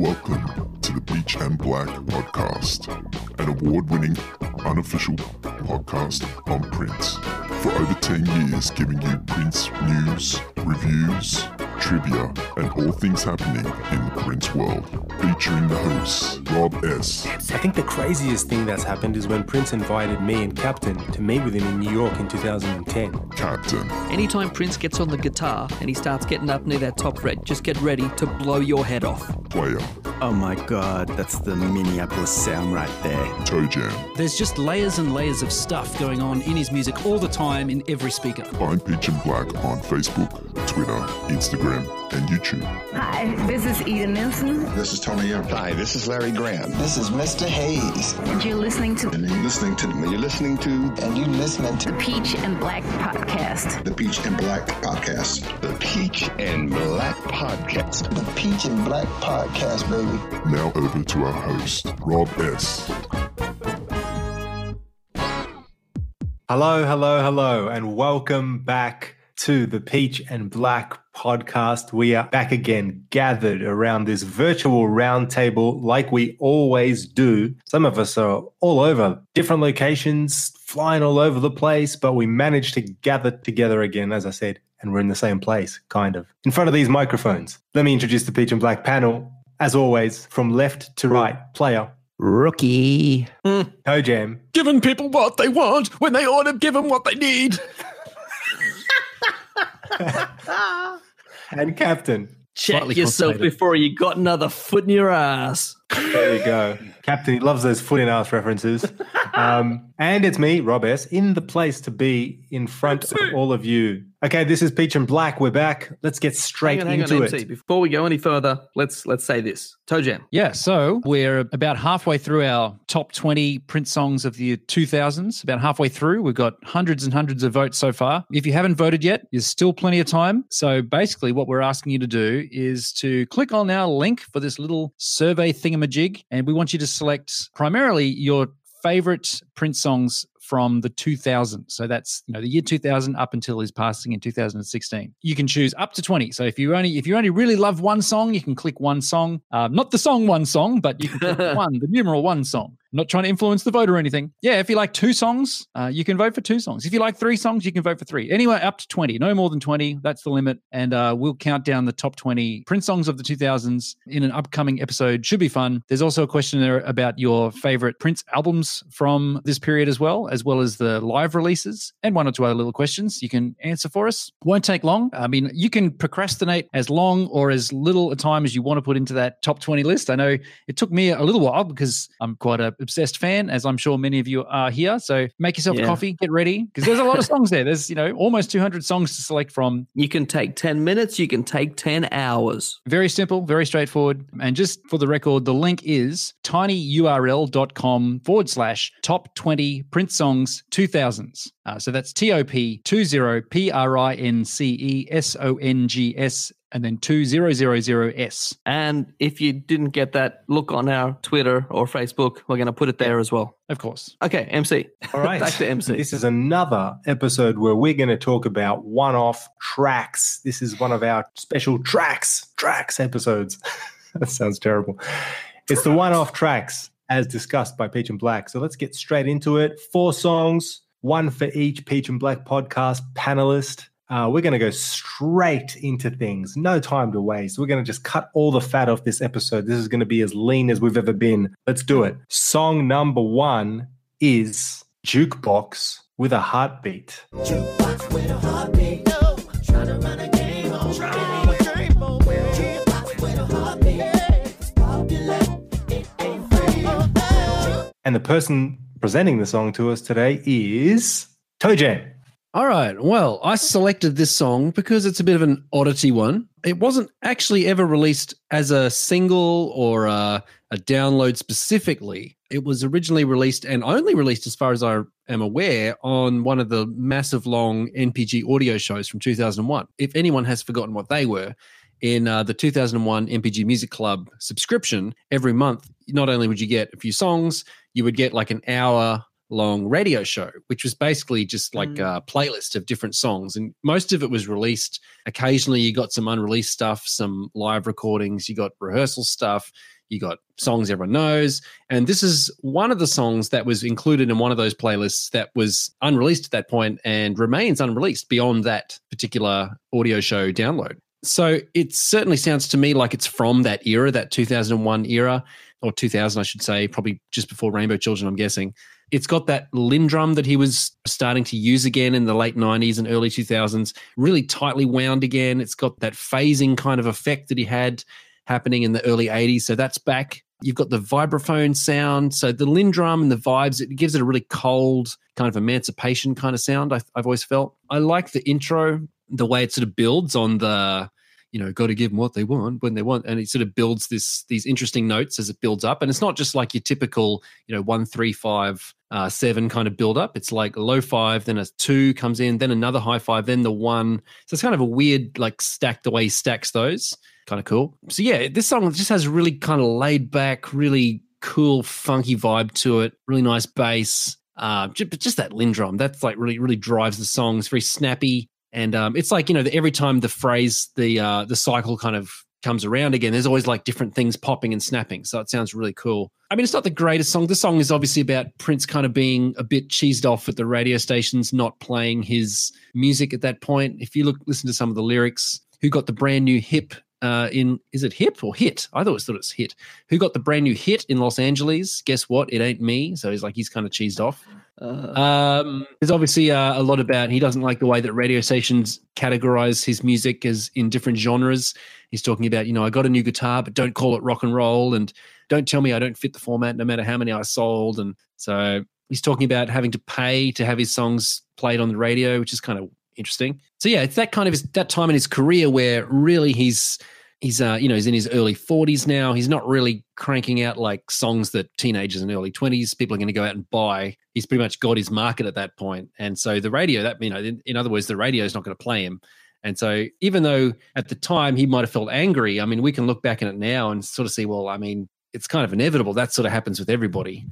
Welcome to the Peach and Black podcast, an award winning, unofficial podcast on Prince. For over 10 years, giving you Prince news, reviews, trivia, and all things happening in the Prince world. Featuring the hosts, Rob S., I think the craziest thing that's happened is when Prince invited me and Captain to meet with him in New York in 2010. Captain, Anytime Prince gets on the guitar and he starts getting up near that top fret, just get ready to blow your head off. Player, Oh my god, that's the Minneapolis sound right there. Toe Jam. There's just layers and layers of stuff going on in his music all the time in every speaker. Find Peach and Black on Facebook, Twitter, Instagram, and YouTube. Hi, this is Ida Nielsen, This is Tony Young. Hi, this is Larry Graham. This is Mr. Hayes, and you're listening to And you're listening to And You're listening to and you're listening to the Peach and Black Podcast. the Peach and Black Podcast. the Peach and Black Podcast. the Peach and Black Podcast, baby. Now over to our host, Rob S. Hello, hello, hello, and welcome back to the Peach and Black podcast. We are back again, gathered around this virtual roundtable like we always do. Some of us are all over different locations, flying all over the place, but we managed to gather together again, as I said, and we're in the same place, kind of, in front of these microphones. Let me introduce the Peach and Black panel. As always, from left to right, player, Rookie. Toe Jam, Giving people what they want when they ought to give them what they need. and Captain. Check Slightly yourself before you got another foot in your ass. There you go. Captain, he loves those foot in ass references. Um, and it's me, Rob S., in the place to be in front of all of you. Okay, this is Peach and Black. We're back. Let's get straight Hang on, hang on, into MC. it. Before we go any further, let's let's say this. Toe Jam. Yeah, so we're about halfway through our top 20 Prince songs of the 2000s. About halfway through, we've got hundreds and hundreds of votes so far. If you haven't voted yet, there's still plenty of time. So basically, what we're asking you to do is to click on our link for this little survey thingamajig, and we want you to select primarily your favorite Prince songs from the 2000s. So that's you know the year 2000 up until his passing in 2016. You can choose up to 20. So if you only if you only really love one song, you can click one song. Uh, not the song one song, but you can click one, the numeral one song. I'm not trying to influence the vote or anything. Yeah, if you like two songs, uh, you can vote for two songs. If you like three songs, you can vote for three. Anyway, up to 20, no more than 20. That's the limit. And uh, we'll count down the top 20 Prince songs of the 2000s in an upcoming episode. Should be fun. There's also a question there about your favorite Prince albums from this period as well, as well as the live releases and one or two other little questions you can answer for us. Won't take long. I mean, you can procrastinate as long or as little a time as you want to put into that top 20 list. I know it took me a little while because I'm quite an obsessed fan, as I'm sure many of you are here. So make yourself a coffee, get ready, because there's a lot of songs there. There's, you know, almost 200 songs to select from. You can take 10 minutes, you can take 10 hours. Very simple, very straightforward. And just for the record, the link is tinyurl.com forward slash top 20 Prince songs 2000s. Uh, so that's T O P 20 P R I N C E S O N G S and then 2000S. And if you didn't get that, look on our Twitter or Facebook. We're going to put it there as well. Of course. Okay, MC. All right. Back to MC. This is another episode where we're going to talk about one off tracks. This is one of our special tracks, tracks episodes. that sounds terrible. It's the one off tracks as discussed by Peach and Black. So let's get straight into it. Four songs, one for each Peach and Black podcast panelist. Uh, we're going to go straight into things. No time to waste. We're going to just cut all the fat off this episode. This is going to be as lean as we've ever been. Let's do it. Song number one is Jukebox with a Heartbeat. And the person presenting the song to us today is Toe Jam. All right. Well, I selected this song because it's a bit of an oddity one. It wasn't actually ever released as a single or a, a download specifically. It was originally released and only released, as far as I am aware, on one of the massive long NPG audio shows from 2001. If anyone has forgotten what they were, in uh, the 2001 NPG Music Club subscription, every month, not only would you get a few songs, you would get like an hour long radio show, which was basically just like mm. a playlist of different songs. And most of it was released. Occasionally, you got some unreleased stuff, some live recordings, you got rehearsal stuff, you got songs everyone knows. And this is one of the songs that was included in one of those playlists that was unreleased at that point and remains unreleased beyond that particular audio show download. So it certainly sounds to me like it's from that era, that 2001 era, or 2000, I should say, probably just before Rainbow Children, I'm guessing. It's got that LinnDrum that he was starting to use again in the late 90s and early 2000s, really tightly wound again. It's got that phasing kind of effect that he had happening in the early 80s. So that's back. You've got the vibraphone sound. So the LinnDrum and the vibes, it gives it a really cold, kind of emancipation kind of sound, I've always felt. I like the intro, the way it sort of builds on the you know, got to give them what they want when they want, and it sort of builds this these interesting notes as it builds up, and it's not just like your typical, you know, one three five uh, seven kind of build up. It's like low five, then a two comes in, then another high five, then the one. So it's kind of a weird like stacked the way he stacks those, kind of cool. So yeah, this song just has really kind of laid back, really cool, funky vibe to it. Really nice bass. Uh, just, just that LinnDrum, that's like really, really drives the song. It's very snappy. And um, it's like you know, the, every time the phrase, the uh, the cycle kind of comes around again, there's always like different things popping and snapping. So it sounds really cool. I mean, it's not the greatest song. The song is obviously about Prince kind of being a bit cheesed off at the radio stations, not playing his music at that point. If you look, listen to some of the lyrics, who got the brand new hip uh, in is it hip or hit? I thought it was, thought it was hit. Who got the brand new hit in Los Angeles? Guess what? It ain't me. So he's like he's kind of cheesed off. Um, there's obviously uh, a lot about he doesn't like the way that radio stations categorize his music as in different genres. He's talking about, you know, I got a new guitar, but don't call it rock and roll, and don't tell me I don't fit the format, no matter how many I sold. And so he's talking about having to pay to have his songs played on the radio, which is kind of interesting. So yeah, it's that kind of that time in his career where really he's he's uh, you know he's in his early 40s now. He's not really cranking out like songs that teenagers and early 20s people are going to go out and buy. He's pretty much got his market at that point. And so the radio that you know in, in other words the radio is not going to play him. And so even though at the time he might have felt angry i mean we can look back at it now and sort of see well i mean it's kind of inevitable. That sort of happens with everybody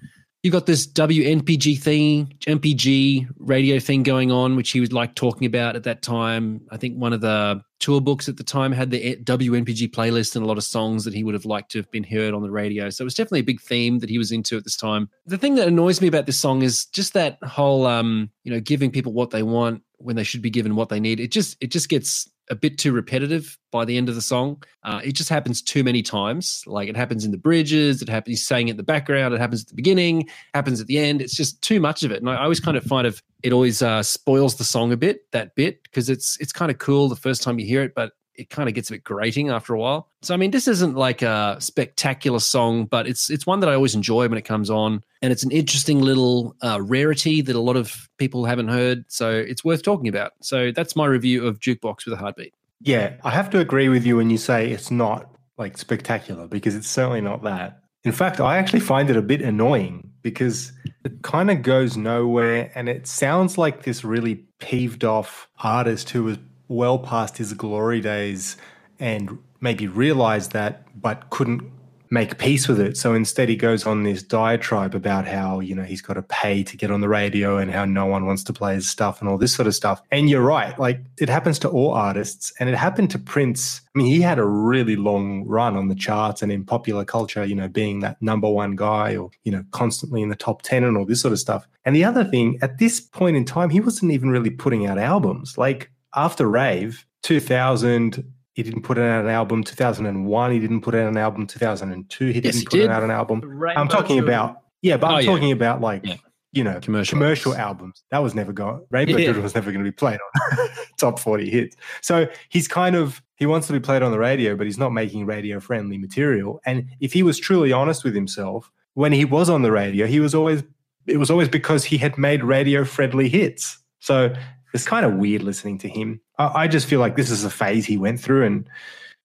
you got this WNPG thing, NPG radio thing going on, which he was like talking about at that time. I think one of the tour books at the time had the WNPG playlist and a lot of songs that he would have liked to have been heard on the radio. So it was definitely a big theme that he was into at this time. The thing that annoys me about this song is just that whole, um, you know, giving people what they want when they should be given what they need. It just, it just gets a bit too repetitive by the end of the song. Uh, it just happens too many times. Like it happens in the bridges, it happens he's saying it in the background, it happens at the beginning, happens at the end. It's just too much of it. And I, always kind of find of it always uh, spoils the song a bit, that bit, because it's it's kind of cool the first time you hear it, but it kind of gets a bit grating after a while. So I mean, this isn't like a spectacular song, but it's it's one that I always enjoy when it comes on, and it's an interesting little uh, rarity that a lot of people haven't heard. So it's worth talking about. So that's my review of Jukebox with a Heartbeat. Yeah, I have to agree with you when you say it's not like spectacular because it's certainly not that. In fact, I actually find it a bit annoying because it kind of goes nowhere and it sounds like this really peeved off artist who was well past his glory days and maybe realized that but couldn't make peace with it. So instead, he goes on this diatribe about how, you know, he's got to pay to get on the radio and how no one wants to play his stuff and all this sort of stuff. And you're right. Like it happens to all artists and it happened to Prince. I mean, he had a really long run on the charts and in popular culture, you know, being that number one guy or, you know, constantly in the top 10 and all this sort of stuff. And the other thing, at this point in time, he wasn't even really putting out albums. Like after Rave, 2000, he didn't put out an album 2001. He didn't put out an album 2002. He didn't he put did. out an album. Rainbow I'm talking about yeah, but I'm Oh, yeah. talking about like Yeah. you know Commercial commercial, albums. albums. That was never going. Rainbow Yeah. Was never going to be played on top 40 hits. So he's kind of he wants to be played on the radio, but he's not making radio friendly material. And if he was truly honest with himself, when he was on the radio, he was always it was always because he had made radio friendly hits. So it's kind of weird listening to him. I, I just feel like this is a phase he went through and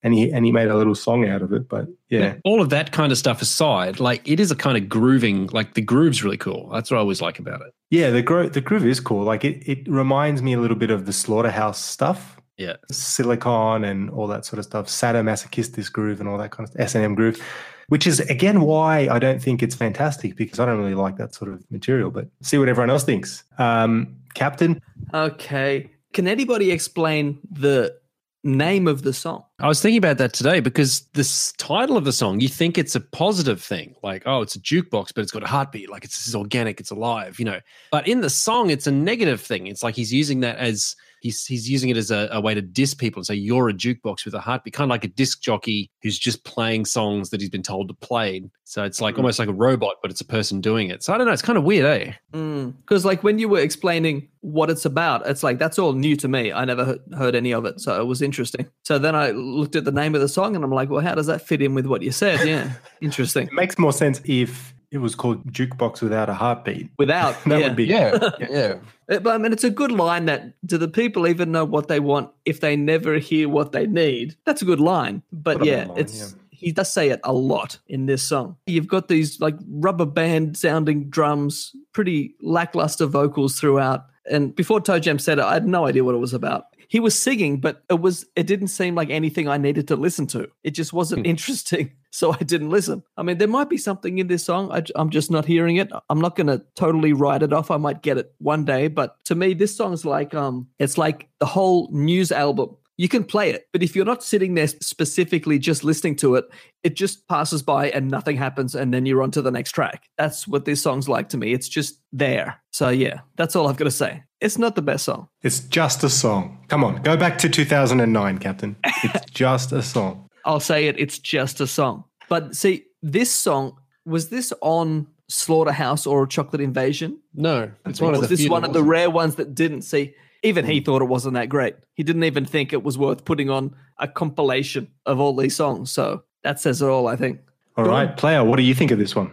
and he and he made a little song out of it. But yeah. All of that kind of stuff aside, like it is a kind of grooving, like the groove's really cool. That's what I always like about it. Yeah, the groove the groove is cool. Like it, it reminds me a little bit of the slaughterhouse stuff. Yeah. Silicon and all that sort of stuff. Sadomasochist this groove and all that kind of S and M groove. which is again why I don't think it's fantastic because I don't really like that sort of material. But see what everyone else thinks. Um, Captain, Okay. Can anybody explain the name of the song? I was thinking about that today because this title of the song, you think it's a positive thing, like, oh, it's a jukebox, but it's got a heartbeat, like it's, organic, it's alive, you know. But in the song, it's a negative thing. It's like he's using that as he's he's using it as a, a way to diss people and say you're a jukebox with a heartbeat, kind of like a disc jockey who's just playing songs that he's been told to play. So it's like almost like a robot, but it's a person doing it. So I don't know, it's kind of weird, eh? Because, like, when you were explaining what it's about, it's like that's all new to me. I never heard any of it. So it was interesting. So then I looked at the name of the song and I'm like, well, how does that fit in with what you said? Yeah. interesting. it makes more sense if it was called Jukebox Without a Heartbeat. Without. That yeah. would be Yeah, yeah. But I mean, it's a good line that do the people even know what they want if they never hear what they need? That's a good line. But What yeah, line, it's yeah. he does say it a lot in this song. You've got these like rubber band sounding drums, pretty lackluster vocals throughout. And before Toe Jam said it, I had no idea what it was about. He was singing, but it was it didn't seem like anything I needed to listen to. It just wasn't interesting, so I didn't listen. I mean, there might be something in this song. I, am just not hearing it. I'm not going to totally write it off. I might get it one day, but to me, this song's like um, it's like the whole news album. You can play it, but if you're not sitting there specifically just listening to it, it just passes by and nothing happens, and then you're on to the next track. That's what this song's like to me. It's just there. So yeah, that's all I've got to say. It's not the best song. It's just a song. Come on, go back to 2009, Captain. It's just a song. I'll say it. It's just a song. But see, this song was this on Slaughterhouse or Chocolate Invasion? No, it's Or one of was the this few one of the rare ones that didn't see? Even he hmm. thought it wasn't that great. He didn't even think it was worth putting on a compilation of all these songs. So that says it all, I think. All right, player, what do you think of this one?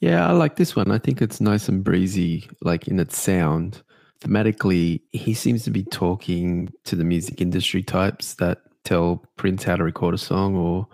Yeah, I like this one. I think it's nice and breezy, like in its sound. Thematically, he seems to be talking to the music industry types that tell Prince how to record a song or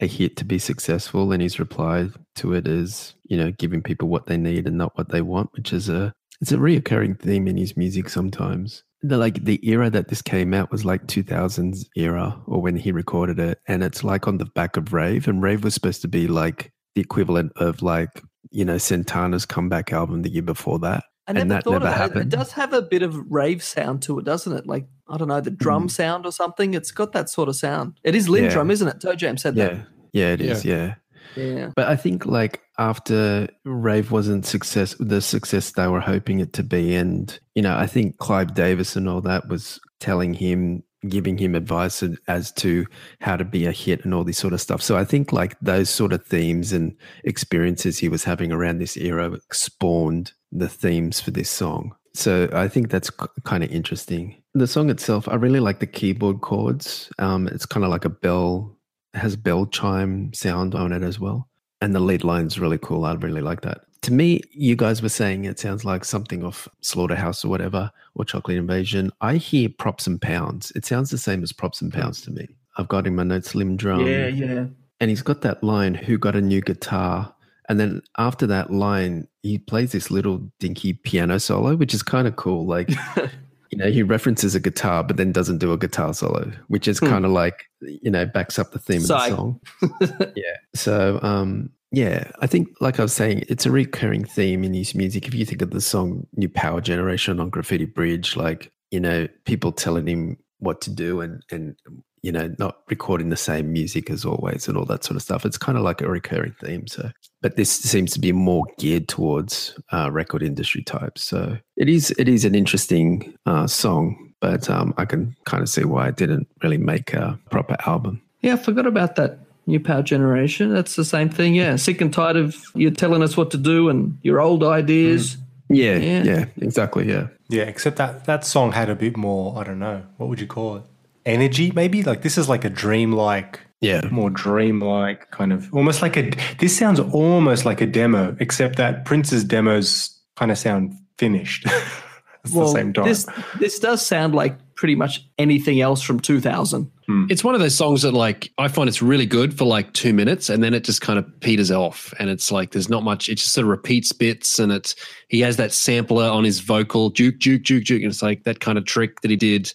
a hit to be successful. And his reply to it is, you know, giving people what they need and not what they want, which is a it's a reoccurring theme in his music sometimes. The like the era that this came out was like 2000s era or when he recorded it and it's like on the back of Rave and Rave was supposed to be like the equivalent of like you know Santana's comeback album the year before that I never and that thought never of that. It- It happened. does have a bit of rave sound to it, doesn't it? Like, I don't know, the drum hmm. sound or something. It's got that sort of sound. It is Yeah. LinnDrum, isn't it? Toe Jam said Yeah, that. yeah, it is. Yeah. Yeah. but I think like after Rave wasn't success, the success they were hoping it to be, and you know, I think Clive Davis and all that was telling him, giving him advice as- to how to be a hit and all this sort of stuff. So I think like those sort of themes and experiences he was having around this era spawned the themes for this song. So I think that's kind of interesting. The song itself, I really like the keyboard chords. Um, it's kind of like a bell, has bell chime sound on it as well. And the lead line's really cool. I really like that. To me, you guys were saying it sounds like something off Slaughterhouse or whatever, or Chocolate Invasion. I hear props and pounds. It sounds the same as props and pounds to me. I've got in my notes Slim Drum. yeah, yeah. And he's got that line, who got a new guitar? And then after that line, he plays this little dinky piano solo, which is kind of cool. Like, you know, he references a guitar, but then doesn't do a guitar solo, which is Hmm. kind of like, you know, backs up the theme Psych. of the song. yeah. So, um, yeah, I think, like I was saying, it's a recurring theme in his music. If you think of the song New Power Generation on Graffiti Bridge, like, you know, people telling him what to do and, and, you know, not recording the same music as always and all that sort of stuff. It's kind of like a recurring theme. So, but this seems to be more geared towards uh, record industry types. So it is, it is an interesting uh, song, but um, I can kind of see why it didn't really make a proper album. Yeah, I forgot about that. New Power Generation. That's the same thing. Yeah. Sick and tired of you telling us what to do and your old ideas. Yeah, Yeah. yeah, exactly. Yeah. Yeah, except that that song had a bit more, I don't know, what would you call it? Energy, maybe? Like this is like a dreamlike, Yeah. more dreamlike kind of almost like a this sounds almost like a demo, except that Prince's demos kind of sound finished at the same time. This this does sound like pretty much anything else from 2000. Hmm. It's one of those songs that like I find it's really good for like two minutes and then it just kind of peters off and it's like there's not much it just sort of repeats bits and it's he has that sampler on his vocal juke juke juke juke and it's like that kind of trick that he did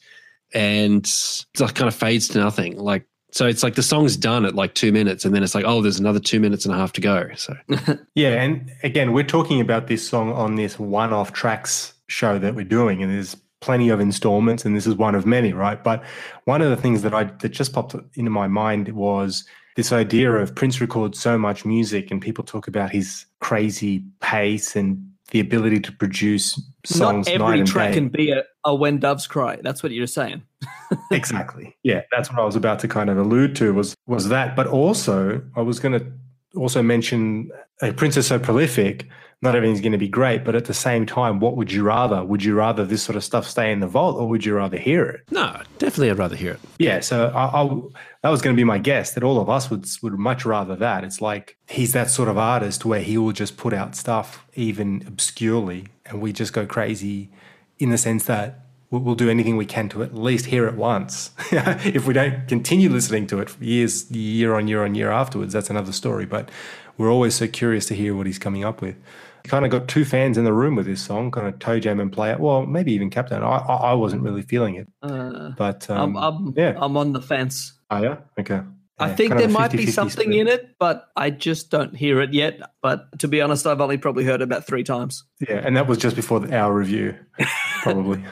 and it like kind of fades to nothing like So it's like the song's done at like two minutes, and then it's like, oh, there's another two minutes and a half to go. So Yeah, and again, we're talking about this song on this one-off tracks show that we're doing, and there's plenty of installments, and this is one of many, right? But one of the things that I that just popped into my mind was this idea of Prince records so much music, and people talk about his crazy pace and the ability to produce songs Not every night and track day. can be a, a When Doves Cry. That's what you're saying. exactly. Yeah, that's what I was about to kind of allude to was was that. But also, I was going to also mention a princess so prolific. Not everything's going to be great, but at the same time, what would you rather? Would you rather this sort of stuff stay in the vault, or would you rather hear it? no, definitely, I'd rather hear it. Yeah, so I, I, that was going to be my guess that all of us would would much rather that. It's like he's that sort of artist where he will just put out stuff even obscurely, and we just go crazy in the sense that we'll, we'll do anything we can to at least hear it once. if we don't continue listening to it years, year on year on year afterwards, that's another story. But we're always so curious to hear what he's coming up with. Kind of got two fans in the room with this song, kind of toe jam and play it. Well, maybe even Captain. I, I, I wasn't really feeling it, Uh, but um, I'm, I'm, yeah. I'm on the fence. Oh yeah, okay. I think there might be 50-50 something split. in it, but I just don't hear it yet. But to be honest, I've only probably heard it about three times. Yeah, and that was just before the, our review, probably.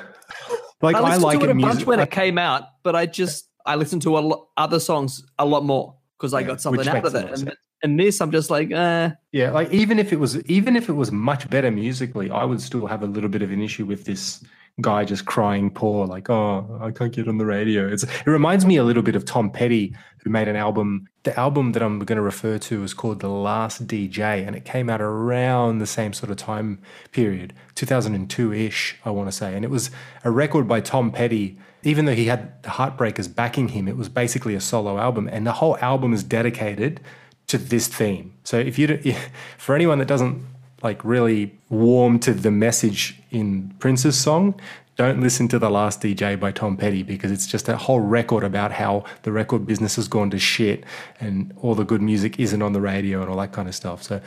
like I I, like it it a bunch when it came out, but I just I listened to a lot other songs a lot more because I Yeah, got something out of it. And. And this, I'm just like, uh, yeah, like even if it was even if it was much better musically, I would still have a little bit of an issue with this guy just crying poor, like, oh, I can't get on the radio. It's it reminds me a little bit of Tom Petty, who made an album. The album that I'm going to refer to is called The Last DJ, and it came out around the same sort of time period, 2002 ish, I want to say. And it was a record by Tom Petty. Even though he had the Heartbreakers backing him, it was basically a solo album, and the whole album is dedicated to this theme. So if you, don't- for anyone that doesn't like really warm to the message in Prince's song, don't listen to The Last DJ by Tom Petty because it's just a whole record about how the record business has gone to shit and all the good music isn't on the radio and all that kind of stuff. So,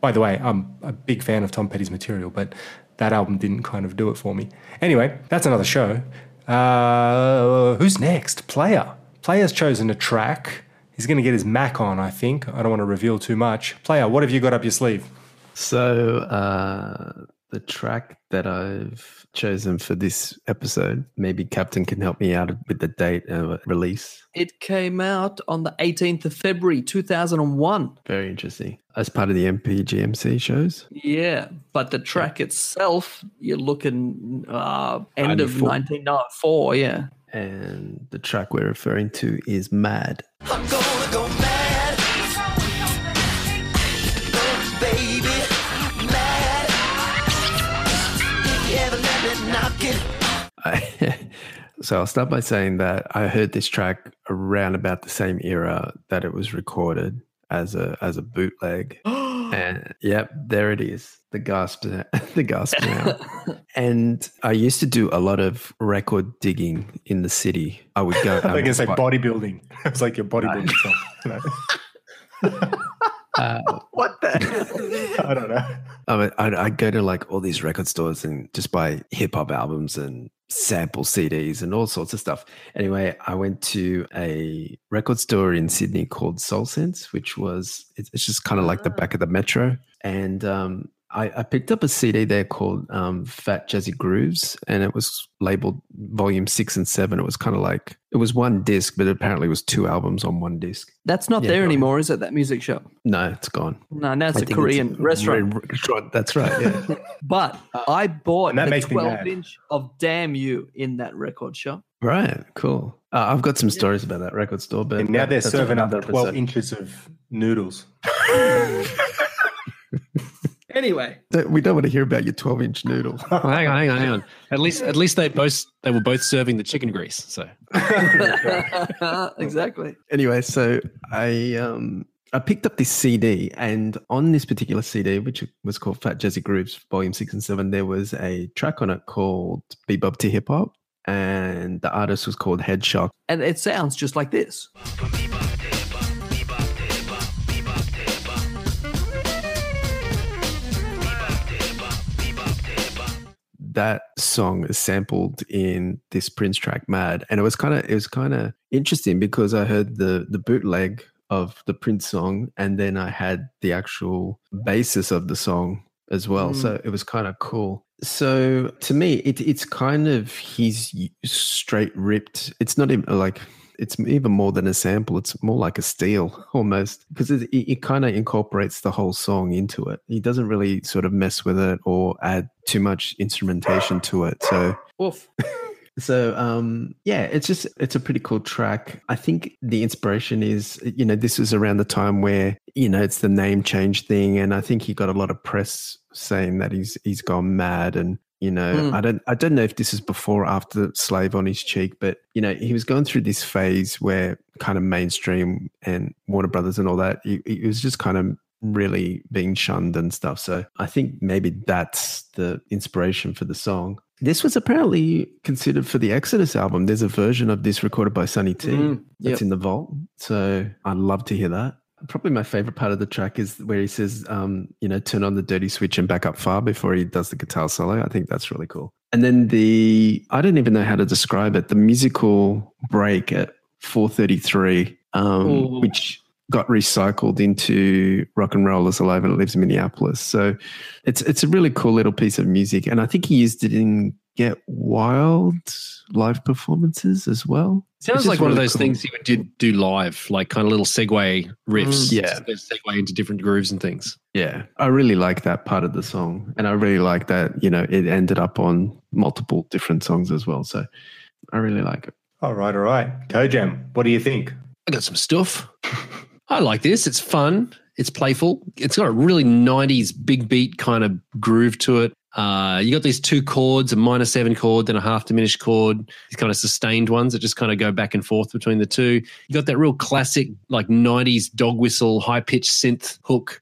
by the way, I'm a big fan of Tom Petty's material, but that album didn't kind of do it for me. Anyway, that's another show. Uh, who's next? Player. Player's chosen a track. He's going to get his Mac on, I think. I don't want to reveal too much. Player, what have you got up your sleeve? So uh, the track that I've chosen for this episode, maybe Captain can help me out with the date of release. it came out on the 18th of February, 2001. Very interesting. As part of the NPGMC shows. Yeah, but the track itself, you're looking uh, end of 1994. Yeah. And the track we're referring to is Mad. I'm gonna go mad. Baby, mad. If you ever let me knock it. So I'll start by saying that I heard this track around about the same era that it was recorded as a as a bootleg. and yep, there it is. The gasp the gasp now. and I used to do a lot of record digging in the city. I would go I think would it's like buy- bodybuilding. It's like your bodybuilding song. you know? Uh, What the? I don't know. I mean, I'd, I'd go to like all these record stores and just buy hip hop albums and sample CDs and all sorts of stuff. Anyway, I went to a record store in Sydney called Soul Sense, which was it's, it's just kind of like the back of the metro. And um, I, I picked up a CD there called um, Fat Jazzy Grooves, and it was labeled Volume Six and Seven. It was kind of like it was one disc, but apparently it was two albums on one disc. That's not Yeah, there go ahead. anymore, is it? That music shop? No, it's gone. No, now it's I a think Korean restaurant. restaurant. That's right. Yeah. But I bought and that the twelve-inch of Damn You in that record shop. Right, cool. Uh, I've got some stories about that record store, but And now they're serving up 12 episode. inches of noodles. Anyway, We don't want to hear about your twelve-inch noodle. well, hang on, hang on, hang on. At least, at least they both they were both serving the chicken grease. So exactly. anyway, so I um I picked up this CD, and on this particular CD, which was called Fat Jazzy Grooves Volume Six and Seven, there was a track on it called Bebop to Hip Hop, and the artist was called Headshock. And it sounds just like this. That song is sampled in this Prince track Mad. And it was kind of it was kind of interesting because I heard the the bootleg of the Prince song and then I had the actual basis of the song as well. Mm. So it was kind of cool. So to me, it, it's kind of he's straight ripped. It's not even like it's even more than a sample. It's more like a steal almost because it, it, it kind of incorporates the whole song into it. He doesn't really sort of mess with it or add too much instrumentation to it. So Woof. so um yeah it's just it's a pretty cool track i think the inspiration is you know this was around the time where you know it's the name change thing and i think he got a lot of press saying that he's he's gone mad and you know Mm. i don't i don't know if this is before or after slave on his cheek but you know he was going through this phase where kind of mainstream and warner brothers and all that he, he was just kind of really being shunned and stuff so i think maybe that's the inspiration for the song this was apparently considered for the Exodus album. There's a version of this recorded by Sonny T Mm, that's yep. in the vault. So I'd love to hear that. Probably my favorite part of the track is where he says, um, you know, turn on the dirty switch and back up far before he does the guitar solo. I think that's really cool. And then the, I don't even know how to describe it, the musical break at 433, um, which got recycled into rock and roll is alive and it lives in Minneapolis. So it's it's a really cool little piece of music. And I think he used it in Get Wild live performances as well. Sounds like one of those cool. things you would do, do live, like kind of little segue riffs. Mm. Yeah. They segue into different grooves and things. Yeah, I really like that part of the song, and I really like that you know it ended up on multiple different songs as well. So I really like it. All right, all right. Toe Jam, what do you think? I got some stuff. I like this. It's fun. It's playful. It's got a really 90s big beat kind of groove to it. Uh, you got these two chords, a minor seven chord, then a half diminished chord, these kind of sustained ones that just kind of go back and forth between the two. You got that real classic, like 90s dog whistle, high pitched synth hook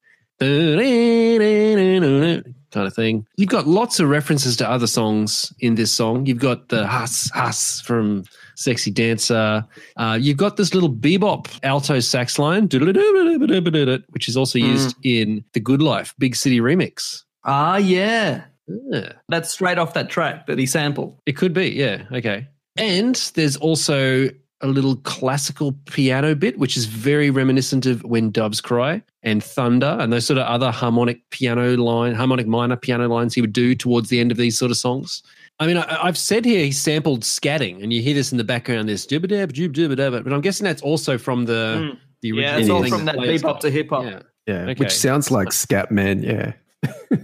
kind of thing. You've got lots of references to other songs in this song. You've got the Huss Huss from Sexy Dancer. Uh, you've got this little bebop alto sax line, which is also used in The Good Life Big City remix. Ah, yeah. Yeah. That's straight off that track that he sampled. It could be, yeah. Okay. And there's also a little classical piano bit, which is very reminiscent of When Doves Cry and Thunder and those sort of other harmonic piano line, harmonic minor piano lines he would do towards the end of these sort of songs. I mean, I, I've said here he sampled scatting, and you hear this in the background. This jib dab jib jib dab, but I'm guessing that's also from the Mm. the Yeah, original. it's all from that plays bebop to hip hop. Yeah, Yeah, Okay. which sounds like Scatman. Yeah,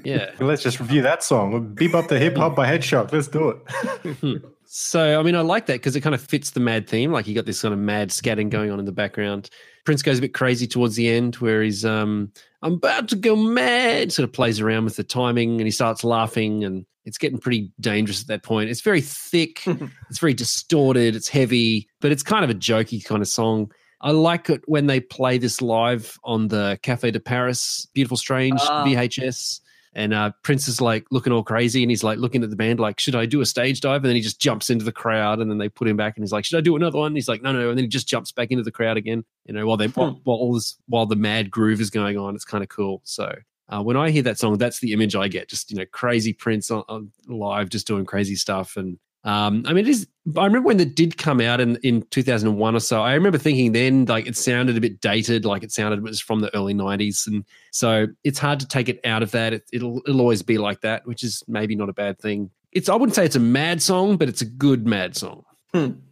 yeah. Let's just review that song. Bebop the Hip Hop by Headshot. Let's do it. So, I mean, I like that because it kind of fits the mad theme. Like you got this kind of mad scatting going on in the background. Prince goes a bit crazy towards the end where he's, um, I'm about to go mad, sort of plays around with the timing and he starts laughing and it's getting pretty dangerous at that point. It's very thick, it's very distorted, it's heavy, but it's kind of a jokey kind of song. I like it when they play this live on the Cafe de Paris, Beautiful Strange Ah. VHS. And uh, Prince is like looking all crazy, and he's like looking at the band, like, "Should I do a stage dive?" And then he just jumps into the crowd, and then they put him back, and he's like, "Should I do another one?" And he's like, "No, no," and then he just jumps back into the crowd again. You know, while they while, while all this while the mad groove is going on, it's kind of cool. So uh, when I hear that song, that's the image I get. Just you know, crazy Prince on, on live, just doing crazy stuff, and um, I mean, it is. I remember when it did come out in, in 2001 or so. I remember thinking then, like, it sounded a bit dated, like it sounded it was from the early 90s. And so it's hard to take it out of that. It, it'll, it'll always be like that, which is maybe not a bad thing. It's, I wouldn't say it's a mad song, but it's a good mad song.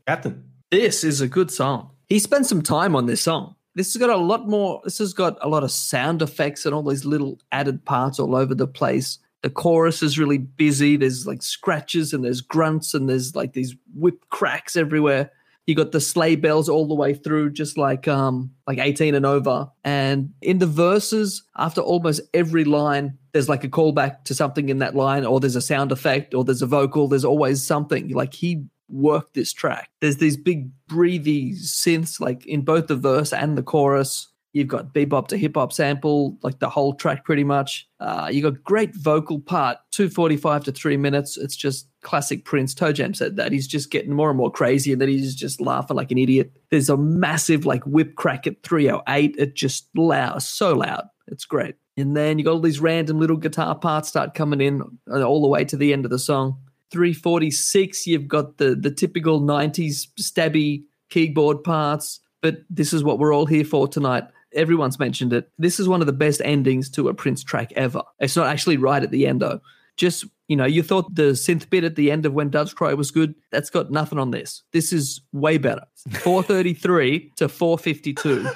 Captain. This is a good song. He spent some time on this song. This has got a lot more, this has got a lot of sound effects and all these little added parts all over the place. The chorus is really busy. There's like scratches and there's grunts and there's like these whip cracks everywhere. You got the sleigh bells all the way through, just like um like 18 and over. And in the verses, after almost every line, there's like a callback to something in that line, or there's a sound effect, or there's a vocal. There's always something. Like he worked this track. There's these big breathy synths, like in both the verse and the chorus. You've got bebop to hip hop sample, like the whole track pretty much. Uh, you got great vocal part, 245 to three minutes. It's just classic Prince. Toe Jam said that. He's just getting more and more crazy and then he's just laughing like an idiot. There's a massive like whip crack at 308. It just loud, so loud. It's great. And then you got all these random little guitar parts start coming in uh, all the way to the end of the song. 346, you've got the the typical 90s stabby keyboard parts, but this is what we're all here for tonight. Everyone's mentioned it. This is one of the best endings to a Prince track ever. It's not actually right at the end though. Just you know, you thought the synth bit at the end of when Doves Cry was good. That's got nothing on this. This is way better. 433 to 452.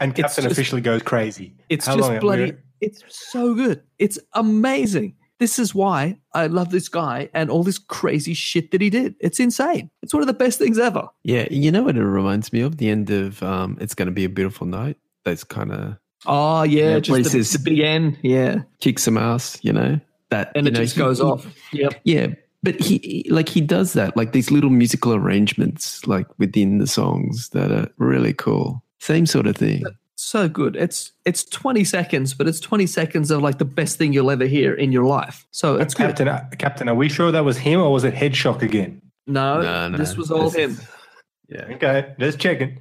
And It's Captain just- officially goes crazy. It's How just bloody. It's so good. It's amazing. This is why I love this guy and all this crazy shit that he did. It's insane. It's one of the best things ever. Yeah, you know what it reminds me of? The end of um, "It's Going to Be a Beautiful Night." That's kind of Oh yeah, Yeah, just places- the big N. Yeah, kick some ass, you know. That and it know, just he- goes he- off. Yep. Yeah, but he he- like he does that, like these little musical arrangements, like within the songs that are really cool. Same sort of thing. So good. It's it's 20 seconds, but it's 20 seconds of like the best thing you'll ever hear in your life. So it's good. Captain, uh, Captain, are we sure that was him or was it Head Shock again? No, No, no, this was all this him. is- Yeah, Okay, just checking.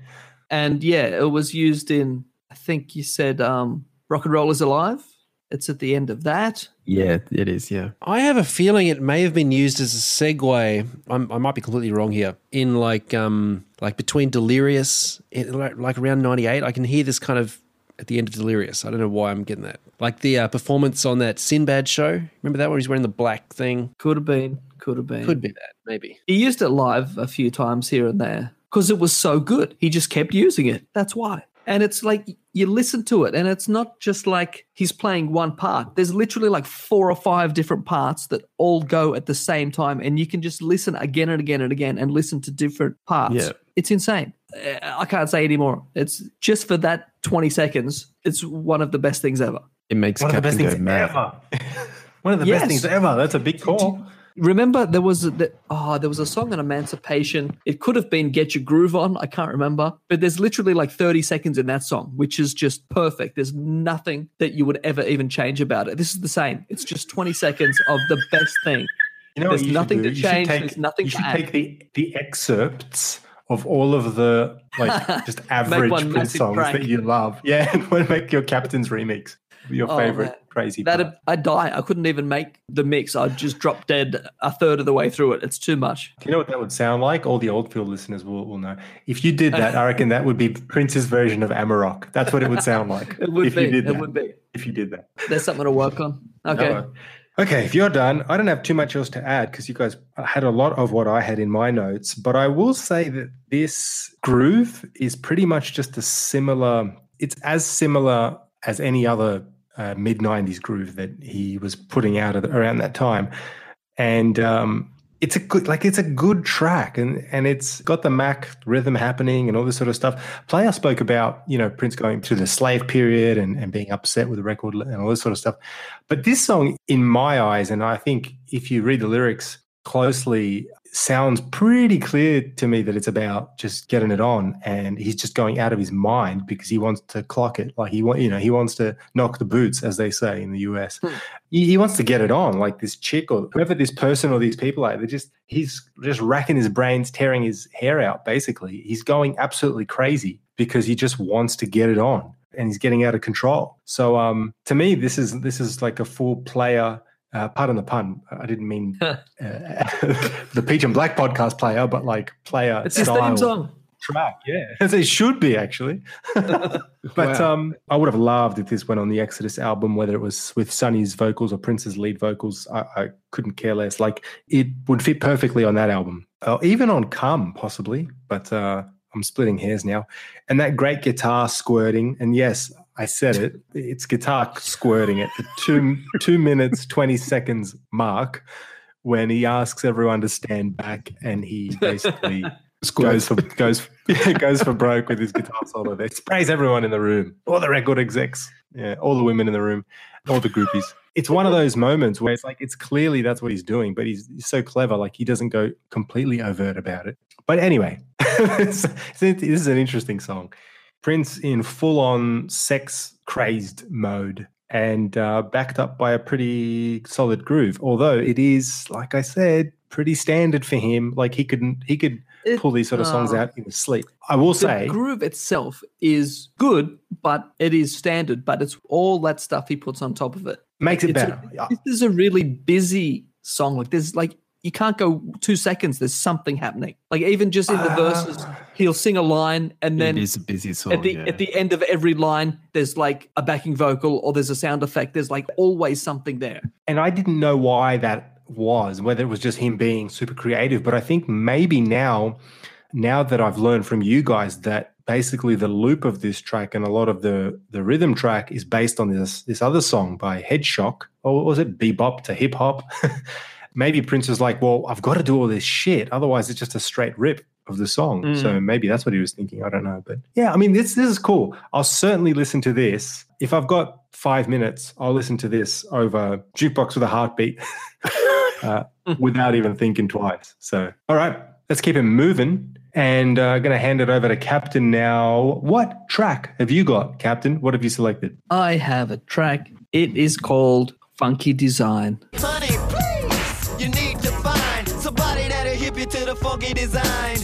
And yeah, it was used in I think you said um Rock and Roll is Alive. It's at the end of that. yeah, it is. Yeah, I have a feeling it may have been used as a segue. I'm, I might be completely wrong here. In like um like between Delirious, in, like, like around '98, I can hear this kind of at the end of Delirious. I don't know why I'm getting that. Like the uh, performance on that Sinbad show. Remember that where he's wearing the black thing? Could have been. Could have been. Could be that, maybe. He used it live a few times here and there because it was so good. He just kept using it. That's why. And it's like you listen to it, and it's not just like he's playing one part. There's literally like four or five different parts that all go at the same time, and you can just listen again and again and again and listen to different parts. Yeah. It's insane. Uh, I can't say anymore. It's just for that 20 seconds. It's one of the best things ever. it makes One of the Captain best go things mad. ever. One of the Yes. best things ever. That's a big call. Remember, there was a, the, oh, there was a song on Emancipation. It could have been "Get Your Groove On." I can't remember, but there's literally like 30 seconds in that song, which is just perfect. There's nothing that you would ever even change about it. This is the same. It's just 20 seconds of the best thing. You know There's you nothing to change, take- there's nothing You should take the the excerpts of all of the like just average Prince songs track. that you love. Yeah, and make your captain's remix. Your Oh, favorite man. crazy. That. I'd die. I couldn't even make the mix. I'd just drop dead a third of the way through it. It's too much. Do you know what that would sound like? All the Oldfield listeners will, will know. If you did that, I reckon that would be Prince's version of Amarok. That's what it would sound like. It would if be. you did It that. would be. If you did that. There's something to work on. Okay. No. Okay, if you're done, I don't have too much else to add because you guys had a lot of what I had in my notes. But I will say that this groove is pretty much just a similar, it's as similar as any other uh, mid 90s groove that he was putting out around that time. And um, it's a good, like, it's a good track and, and it's got the Mac rhythm happening and all this sort of stuff. Player spoke about, you know, Prince going through the slave period and, and being upset with the record and all this sort of stuff. But this song, in my eyes, and I think if you read the lyrics closely, sounds pretty clear to me that it's about just getting it on, and he's just going out of his mind because he wants to clock it. Like he want, you know, he wants to knock the boots, as they say in the US. He, he wants to get it on, like this chick or whoever this person or these people are. They're just he's just racking his brains, tearing his hair out. Basically, he's going absolutely crazy because he just wants to get it on and he's getting out of control. So um, to me, this is this is like a full player. Uh, pardon the pun. I didn't mean uh, the Peach and Black podcast player, but like player. It's his style theme song. track. Yeah, as it should be actually. but Wow. um, I would have loved if this went on the Exodus album, whether it was with Sonny's vocals or Prince's lead vocals. I, I couldn't care less. Like it would fit perfectly on that album, or even on Come possibly. But uh, I'm splitting hairs now. And that great guitar squirting, and yes, I said it. It's guitar squirting at the two two minutes twenty seconds mark when he asks everyone to stand back, and he basically goes for goes goes for broke with his guitar solo. There sprays everyone in the room, all the record execs, yeah, all the women in the room, all the groupies. It's one of those moments where it's like it's clearly that's what he's doing, but he's, he's so clever, like he doesn't go completely overt about it. But anyway, this is an interesting song. Prince in full on sex crazed mode and uh, backed up by a pretty solid groove. Although it is, like I said, pretty standard for him. Like he couldn't, he could It- pull these sort of songs uh, out in his sleep. I will The say, groove itself is good, but it is standard. But it's all that stuff he puts on top of it. makes it It's a- better. this is a really busy song. Like there's like you can't go two seconds. There's something happening. Like even just in the Ah. verses, he'll sing a line and then it is a busy song. at the yeah. at the end of every line, there's like a backing vocal or there's a sound effect. There's like always something there. and I didn't know why that was, whether it was just him being super creative. But I think maybe now, now that I've learned from you guys that basically the loop of this track and a lot of the the rhythm track is based on this this other song by Headshock, or was it bebop to hip hop? maybe Prince was like, "Well, I've got to do all this shit, otherwise it's just a straight rip." Of the song, Mm. so maybe that's what he was thinking. I don't know, but yeah, I mean, this this is cool. I'll certainly listen to this if I've got five minutes. I'll listen to this over jukebox with a heartbeat uh, without even thinking twice. So, all right, let's keep it moving. And uh, going to hand it over to Captain now. What track have you got, Captain? What have you selected? I have a track. It is called Funky Design. Honey, funky design.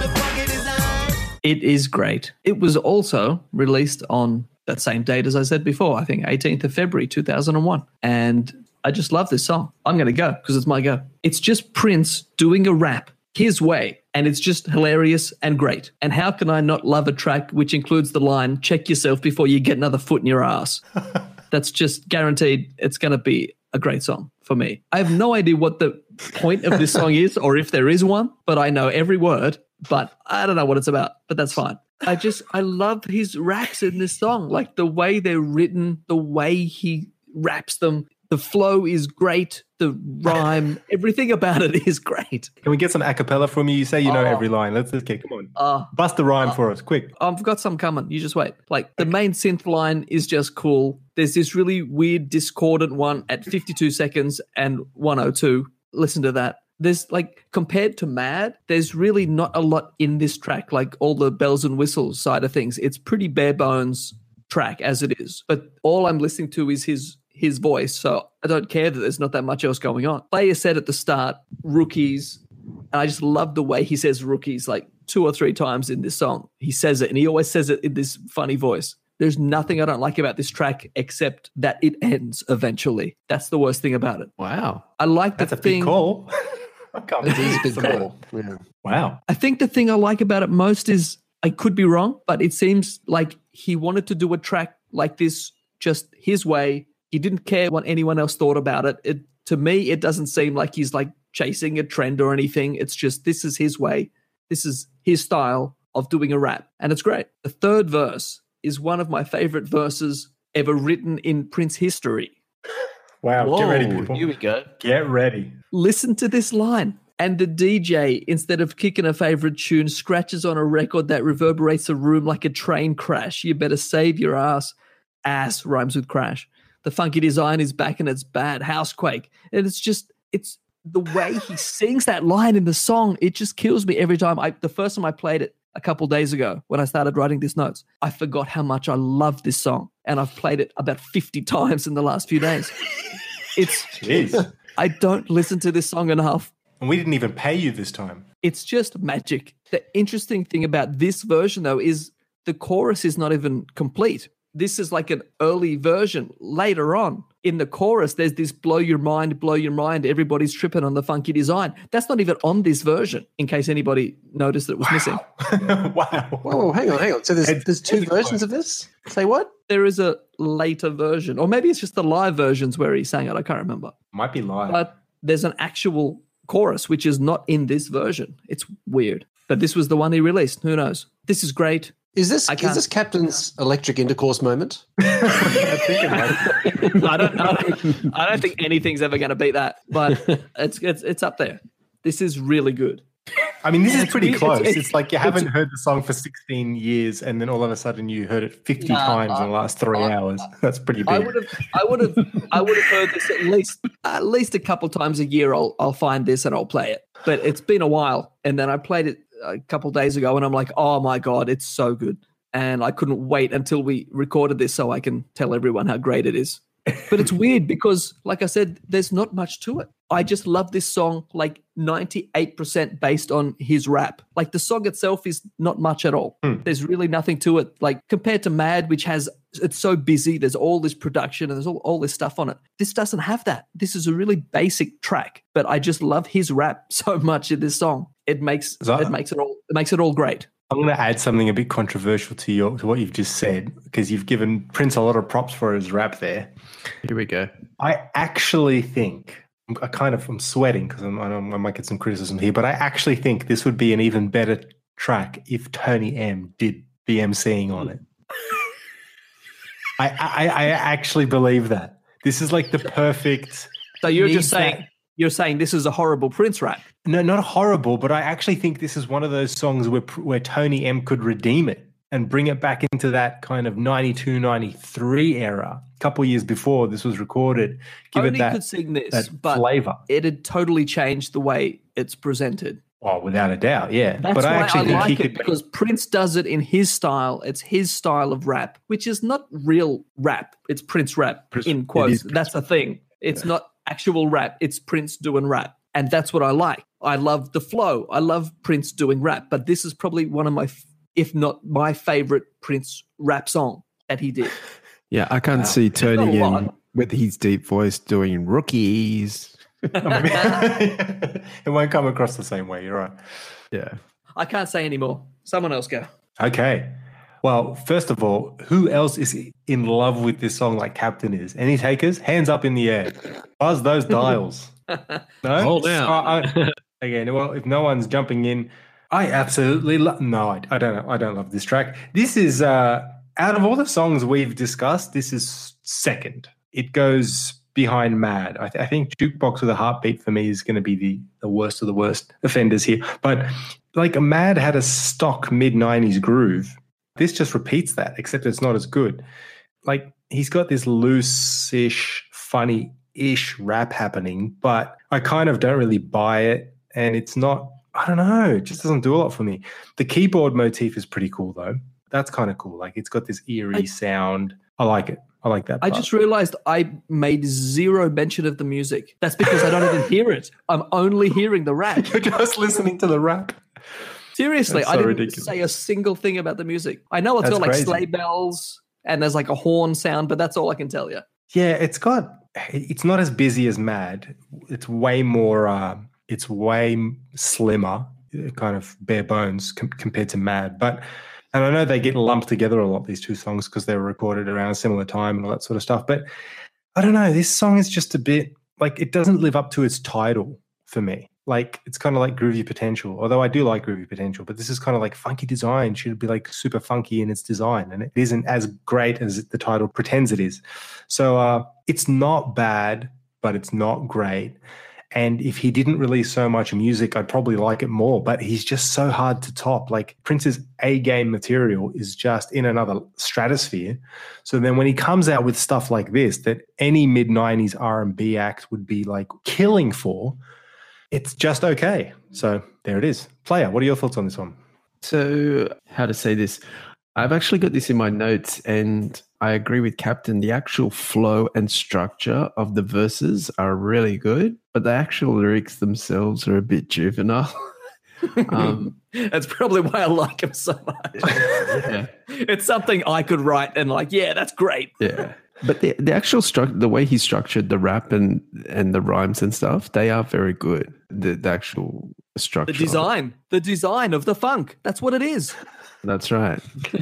The funky design. It is great. It was also released on that same date as I said before, I think 18th of February 2001. And I just love this song. I'm going to go because it's my go. It's just Prince doing a rap his way. And it's just hilarious and great. And how can I not love a track which includes the line, check yourself before you get another foot in your ass? That's just guaranteed it's going to be a great song for me. I have no idea what the point of this song is or if there is one, but I know every word, but I don't know what it's about, but that's fine. I just, I love his raps in this song. Like the way they're written, the way he raps them. The flow is great. The rhyme, everything about it is great. Can we get some a cappella from you? You say you know Oh. every line. Let's just get, come on. Uh, Bust the rhyme for us, quick. I've got some coming. You just wait. Like the main synth line is just cool. There's this really weird discordant one at 52 seconds and 102. Listen to that. There's like compared to Mad, there's really not a lot in this track, like all the bells and whistles side of things. It's pretty bare bones track as it is. But all I'm listening to is his his voice. So I don't care that there's not that much else going on. Player said at the start, rookies, and I just love the way he says rookies like two or three times in this song. He says it and he always says it in this funny voice. There's nothing I don't like about this track except that it ends eventually. That's the worst thing about it. wow. I like the That's a thing. big call. I can't It is a big call. Yeah. Wow. I think the thing I like about it most is I could be wrong, but it seems like he wanted to do a track like this just his way. He didn't care what anyone else thought about it. It to me, it doesn't seem like he's like chasing a trend or anything. It's just this is his way. This is his style of doing a rap, and it's great. The third verse is one of my favorite verses ever written in Prince history. Wow. Get ready, people. Here we go. Get ready. Listen to this line. And the DJ, instead of kicking a favorite tune, scratches on a record that reverberates a room like a train crash. You better save your ass. Ass rhymes with crash. The funky design is back and it's bad. Housequake. And it's just, it's the way he sings that line in the song. It just kills me every time. I the first time I played it a couple days ago when I started writing these notes, I forgot how much I love this song. And I've played it about 50 times in the last few days. It's Jeez. I don't listen to this song enough. and we didn't even pay you this time. It's just magic. The interesting thing about this version, though, is the chorus is not even complete. This is like an early version. Later on in the chorus, there's this blow your mind, blow your mind. Everybody's tripping on the funky design. That's not even on this version, in case anybody noticed that it was missing. wow. Whoa, whoa, hang on, hang on. So there's Heads- there's two versions of this. Say what? There is a later version, or maybe it's just the live versions where he sang it. I can't remember. Might be live. But there's an actual chorus which is not in this version. It's weird. But this was the one he released. Who knows? This is great. Is this I is this Captain's electric intercourse moment? I think it might- I don't, I don't, I don't think anything's ever going to beat that, but it's, it's it's up there. This is really good. I mean, this is pretty close. It's- It's, like you haven't heard the song for 16 years, and then all of a sudden you heard it 50 Nah, times in the last three I- hours. That's pretty big. I would have, I would have, I would have heard this at least at least a couple times a year. I'll I'll find this and I'll play it. But it's been a while, and then I played it a couple days ago, and I'm like, oh my god, it's so good. And I couldn't wait until we recorded this so I can tell everyone how great it is. But it's weird because, like I said, there's not much to it. I just love this song like 98% based on his rap. Like the song itself is not much at all. Hmm. There's really nothing to it. Like compared to Mad, which has, it's so busy, there's all this production and there's all, all this stuff on it. This doesn't have that. This is a really basic track, but I just love his rap so much in this song. It makes, So- it makes it all, it makes it all great. I'm going to add something a bit controversial to your to what you've just said because you've given Prince a lot of props for his rap there. Here we go. I actually think I kind of I'm sweating because I know I might get some criticism here, but I actually think this would be an even better track if Tony M did the emceeing on it. I, I I actually believe that this is like the perfect. So you're just saying, that- you're saying this is a horrible Prince rap. no, not horrible, but I actually think this is one of those songs where where Tony M could redeem it and bring it back into that kind of 92, 93 era. A couple years before this was recorded, give Only it that could sing this, that but flavor. it had totally changed the way it's presented. Oh, without a doubt, yeah. That's but I I, actually think like he it could. because Prince does it in his style. It's his style of rap, which is not real rap. It's Prince rap in quotes. That's the thing. It's not actual rap. It's Prince doing rap, and that's what I like. I love the flow. I love Prince doing rap, but this is probably one of my, if not my favorite Prince rap song that he did. Yeah, I can't Wow. see It's not Tony a in lot. with his deep voice doing rookies. it won't come across the same way. You're right. Yeah. I can't say anymore. Someone else go. Okay. Well, first of all, who else is in love with this song like Captain is? Any takers? Hands up in the air. Buzz those dials. No. Hold out. I- I- again, well, if no one's jumping in, I absolutely love. No, I, I don't. I don't love this track. This is uh out of all the songs we've discussed, this is second. It goes behind Mad. I, th- I think Jukebox with a Heartbeat for me is going to be the the worst of the worst offenders here. But like Mad had a stock mid '90s groove. This just repeats that, except it's not as good. Like he's got this loose-ish, funny-ish rap happening, but I kind of don't really buy it, and it's not. I don't know. It just doesn't do a lot for me. The keyboard motif is pretty cool though. That's kind of cool. Like it's got this eerie sound. I like it. I like that. I just realized I made zero mention of the music. That's because I don't even hear it. I'm only hearing the rap. You're just listening to the rap. Seriously, That's I so didn't ridiculous. say a single thing about the music. I know it's That's got like crazy. sleigh bells and there's like a horn sound, but that's all I can tell you. Yeah, it's got. It's not as busy as Mad. It's way more. Uh, it's way slimmer, uh, kind of bare bones com- compared to Mad. But and I know they get lumped together a lot these two songs because they were recorded around a similar time and all that sort of stuff. But I don't know. This song is just a bit like it doesn't live up to its title for me. Like it's kind of like groovy potential, although I do like groovy potential. But this is kind of like funky design should be like super funky in its design, and it isn't as great as the title pretends it is. So uh, it's not bad, but it's not great. And if he didn't release so much music, I'd probably like it more. But he's just so hard to top. Like Prince's A game material is just in another stratosphere. So then when he comes out with stuff like this, that any mid '90s R&B act would be like killing for, it's just okay. So there it is. Player, what are your thoughts on this one? So, how to say this? I've actually got this in my notes, and I agree with Captain. The actual flow and structure of the verses are really good, but the actual lyrics themselves are a bit juvenile. um, That's probably why I like him so much. yeah, It's something I could write and like, yeah, that's great. yeah. But the the actual structure, the way he structured the rap and and the rhymes and stuff, they are very good. The the actual structure, The design, the design of the funk. That's what it is. That's right.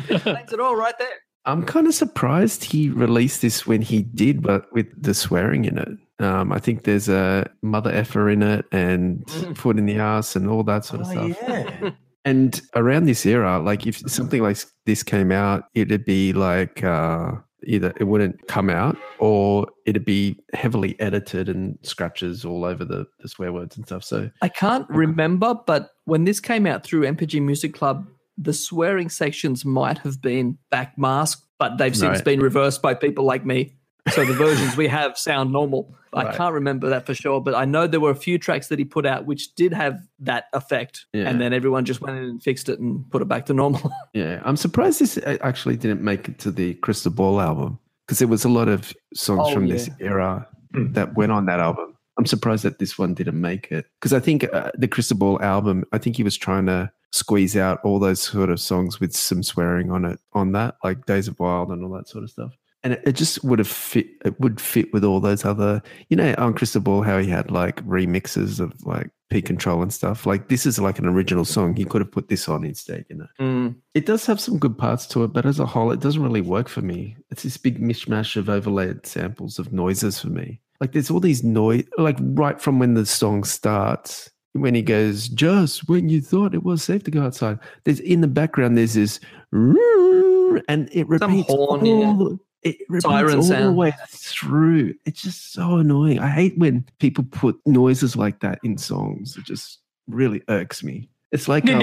That's it all right there. I'm kind of surprised he released this when he did, but with the swearing in it. Um, I think there's a mother effer in it and foot in the ass and all that sort of stuff. yeah. And around this era, like if something like this came out, it'd be like uh, either it wouldn't come out or it'd be heavily edited and scratches all over the, the swear words and stuff. So I can't remember, but when this came out through NPG Music Club, the swearing sections might have been backmasked, but they've since Right. been reversed by people like me. So the versions we have sound normal. I can't remember that for sure, but I know there were a few tracks that he put out which did have that effect, Yeah. and then everyone just went in and fixed it and put it back to normal. Yeah, I'm surprised this actually didn't make it to the Crystal Ball album because there was a lot of songs Oh, from this era Hmm. that went on that album. I'm surprised that this one didn't make it because I think uh, the Crystal Ball album. I think he was trying to squeeze out all those sort of songs with some swearing on it on that, like Days of Wild and all that sort of stuff. And it, just would have fit. It would fit with all those other, you know, on Crystal Ball how he had like remixes of like P Control and stuff. Like this is like an original song. He could have put this on instead. You know, Mm. it does have some good parts to it, but as a whole, it doesn't really work for me. It's this big mishmash of overlaid samples of noises for me. Like there's all these noise, like right from when the song starts, when he goes, just when you thought it was safe to go outside. There's in the background, there's this, and it repeats horn, all, it repeats Siren all the way through. It's just so annoying. I hate when people put noises like that in songs. It just really irks me. It's like um,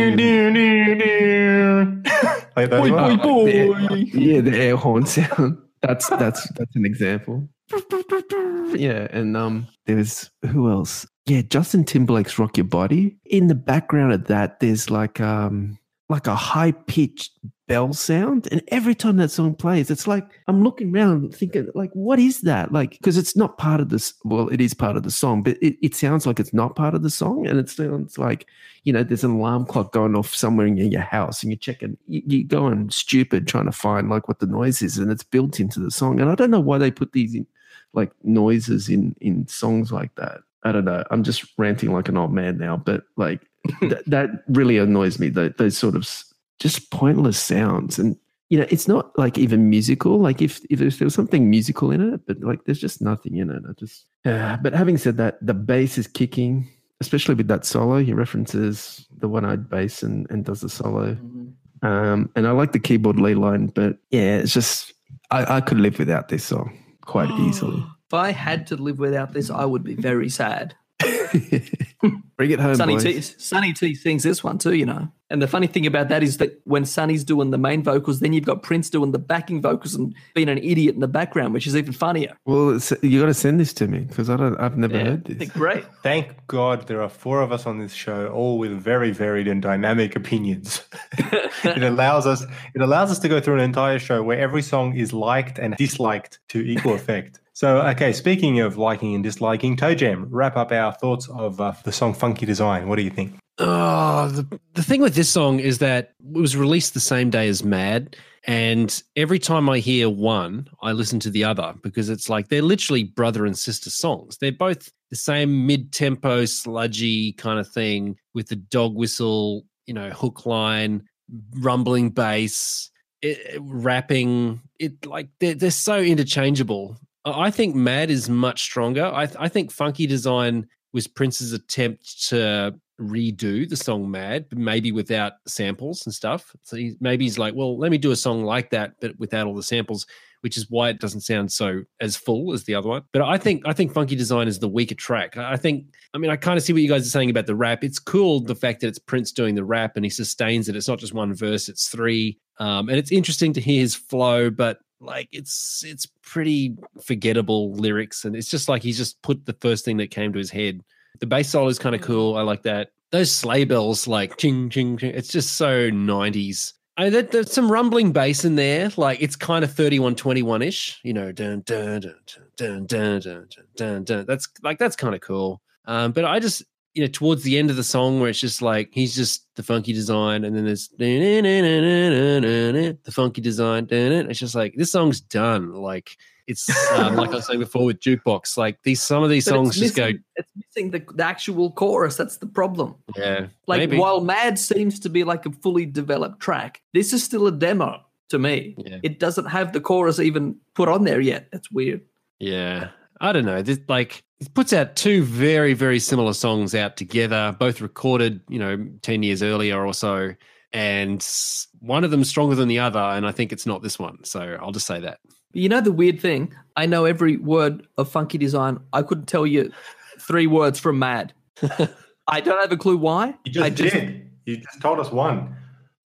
Like that Boy, one? boy, the boy. air- yeah, the air horn sound. That's that's that's an example. Yeah, and um, there's who else? Yeah, Justin Timberlake's "Rock Your Body." In the background of that, there's like um, like a high pitched bell sound, and every time that song plays, it's like I'm looking around thinking, like, what is that? Like, because it's not part of this. Well, it is part of the song, but it, it sounds like it's not part of the song, and it sounds like you know, there's an alarm clock going off somewhere in your, house and you're checking, you, you're going stupid trying to find like what the noise is and it's built into the song. And I don't know why they put these in like noises in, in songs like that. I don't know. I'm just ranting like an old man now, but like th- that really annoys me. Those, those sort of just pointless sounds. And, you know, it's not like even musical. Like if, if there's, there was something musical in it, but like there's just nothing in it. I just, yeah. But having said that, the bass is kicking especially with that solo. He references the one-eyed bass and, and does the solo. Um, and I like the keyboard lead line, but yeah, it's just I, I could live without this song quite easily. If I had to live without this, I would be very sad. Bring it home, Sonny boys. T, Sonny T sings this one too, you know. And the funny thing about that is that when Sonny's doing the main vocals, then you've got Prince doing the backing vocals and being an idiot in the background, which is even funnier. Well, it's, you got to send this to me because I don't. I've never Yeah, heard this. great. Thank God there are four of us on this show, all with very varied and dynamic opinions. it allows us it allows us to go through an entire show where every song is liked and disliked to equal effect. So, okay, speaking of liking and disliking, Toe Jam, wrap up our thoughts of uh, the song Funky Design. What do you think? Oh, the, the thing with this song is that it was released the same day as Mad. And every time I hear one, I listen to the other because it's like they're literally brother and sister songs. They're both the same mid tempo, sludgy kind of thing with the dog whistle, you know, hook line, rumbling bass, it, rapping. It like they're, they're so interchangeable. I I think Mad is much stronger. I, I think Funky Design was Prince's attempt to redo the song Mad, but maybe without samples and stuff. So he, maybe he's like, well, let me do a song like that, but without all the samples, which is why it doesn't sound so as full as the other one. But I think I think Funky Design is the weaker track. I think, I mean, I kind of see what you guys are saying about the rap. It's cool the fact that it's Prince doing the rap and he sustains it. It's not just one verse; it's three. Um, and it's interesting to hear his flow, but like it's it's pretty forgettable lyrics, and it's just like he's just put the first thing that came to his head. The bass solo is kind of cool. I like that. Those sleigh bells, like ching ching ching. It's just so nineties. I mean, there- there's some rumbling bass in there. Like it's kind of 3121 ish. You know, dun dun dun dun dun dun dun dun dun. That's like that's kind of cool. Um, but I just you know towards the end of the song where it's just like he's just the funky design, and then there's the funky design. It's just like this song's done. Like it's um, like I was saying before with jukebox. Like these some of these But songs just go. It's missing the, the actual chorus. That's the problem. Yeah, Like maybe. while Mad seems to be like a fully developed track, this is still a demo to me. Yeah. It doesn't have the chorus even put on there yet. It's weird. Yeah. I don't know. This, like, it puts out two very, very similar songs out together, both recorded, you know, 10 years earlier or so. And one of them stronger than the other. And I think it's not this one. So I'll just say that. You know the weird thing? I know every word of Funky Design. I couldn't tell you three words from Mad. I don't have a clue why. You just I did. You just told us one.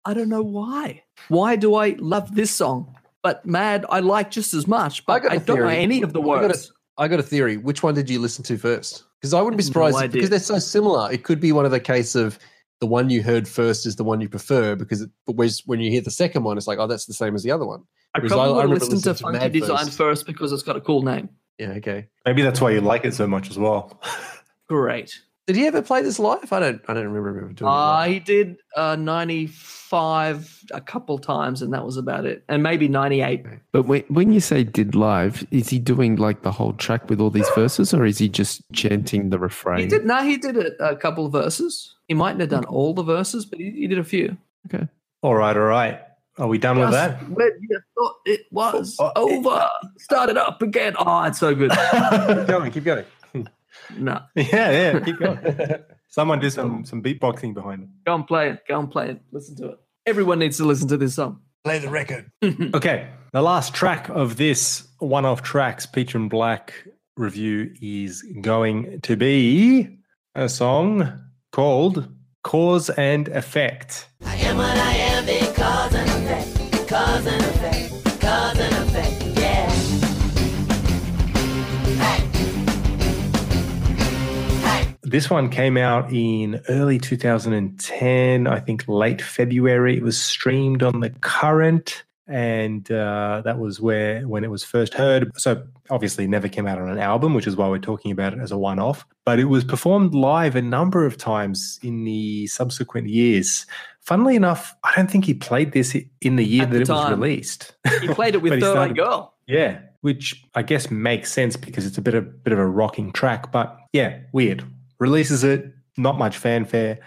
I don't know why. Why do I love this song? But Mad, I like just as much. But I, a don't know any of the I got a- words. I got a theory. Which one did you listen to first? Because I wouldn't be No surprised idea. because they're so similar. It could be one of the case of the one you heard first is the one you prefer because it, but when you hear the second one, it's like, oh, that's the same as the other one. I Whereas probably would remember listened to listening Funky Mad Design first. first because it's got a cool name. Yeah, okay. Maybe that's why you like it so much as well. Great. Did he ever play this live? I don't. I don't remember him doing it. Uh, live. he did uh, 95 a couple times, and that was about it. And maybe 98. But when, when you say did live, is he doing like the whole track with all these verses, or is he just chanting the refrain? He did, no, he did a, a couple of verses. He mightn't have done all the verses, but he, he did a few. Okay. All right, all right. Are we done with that? When you thought it was over, start it up again. Oh, it's so good. keep going. Keep going. No, Yeah, yeah. Keep going. Someone do some some beatboxing behind it. go and play it. Go and play it. Listen to it. Everyone needs to listen to this song. Play the record. Okay, the last track of this one-off tracks Peach and Black review is going to be a song called "Cause and Effect." I am what I am because and effect, cause and effect, This one came out in early 2010, I think late February. It was streamed on the Current, and uh, that was where when it was first heard. So obviously, never came out on an album, which is why we're talking about it as a one-off. But it was performed live a number of times in the subsequent years. Funnily enough, I don't think he played this in the year At that the it was released. He played it with Third Eye Girl. Yeah, which I guess makes sense because it's a bit of bit of a rocking track, but yeah, weird. Releases it, not much fanfare,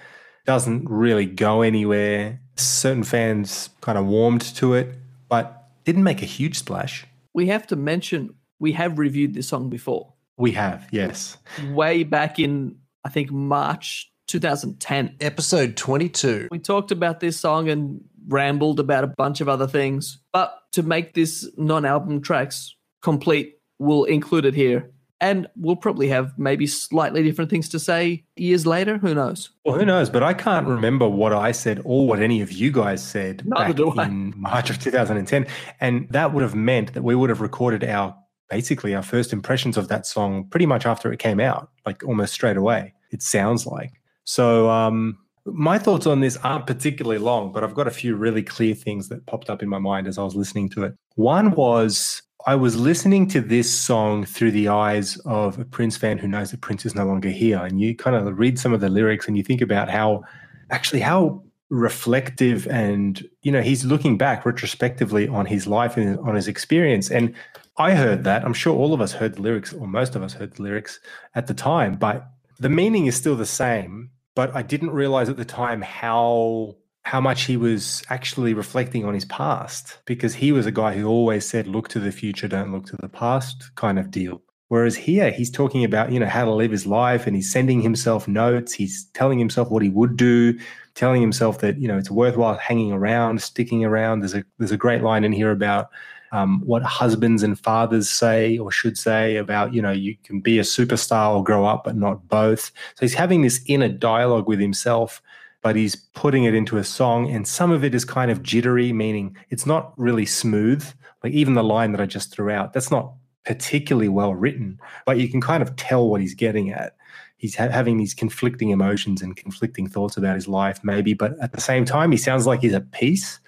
doesn't really go anywhere. Certain fans kind of warmed to it, but didn't make a huge splash. We have to mention we have reviewed this song before, We have, yes. way back in I think March 2010. Episode 22. We talked about this song and rambled about a bunch of other things. But to make this non album tracks complete, we'll include it here. And we'll probably have maybe slightly different things to say years later. Who knows? Well, who knows? But I can't remember what I said or what any of you guys said Neither back in March of 2010. And that would have meant that we would have recorded our basically our first impressions of that song pretty much after it came out, like almost straight away. It sounds like. So um my thoughts on this aren't particularly long, but I've got a few really clear things that popped up in my mind as I was listening to it. One was I was listening to this song through the eyes of a Prince fan who knows that Prince is no longer here. And you kind of read some of the lyrics and you think about how actually how reflective and you know he's looking back retrospectively on his life and on his experience and i heard that i'm sure all of us heard the lyrics or most of us heard the lyrics at the time but the meaning is still the same but i didn't realize at the time how how much he was actually reflecting on his past because he was a guy who always said look to the future don't look to the past kind of deal. Whereas here he's talking about you know how to live his life and he's sending himself notes. He's telling himself what he would do telling himself that you know it's worthwhile hanging around sticking around. There's a there's a great line in here about um, what husbands and fathers say or should say about you know you can be a superstar or grow up but not both. So he's having this inner dialogue with himself but he's putting it into a song and some of it is kind of jittery meaning it's not really smooth like even the line that i just threw out that's not particularly well written but you can kind of tell what he's getting at. He's ha- having these conflicting emotions and conflicting thoughts about his life maybe but at the same time he sounds like he's at peace.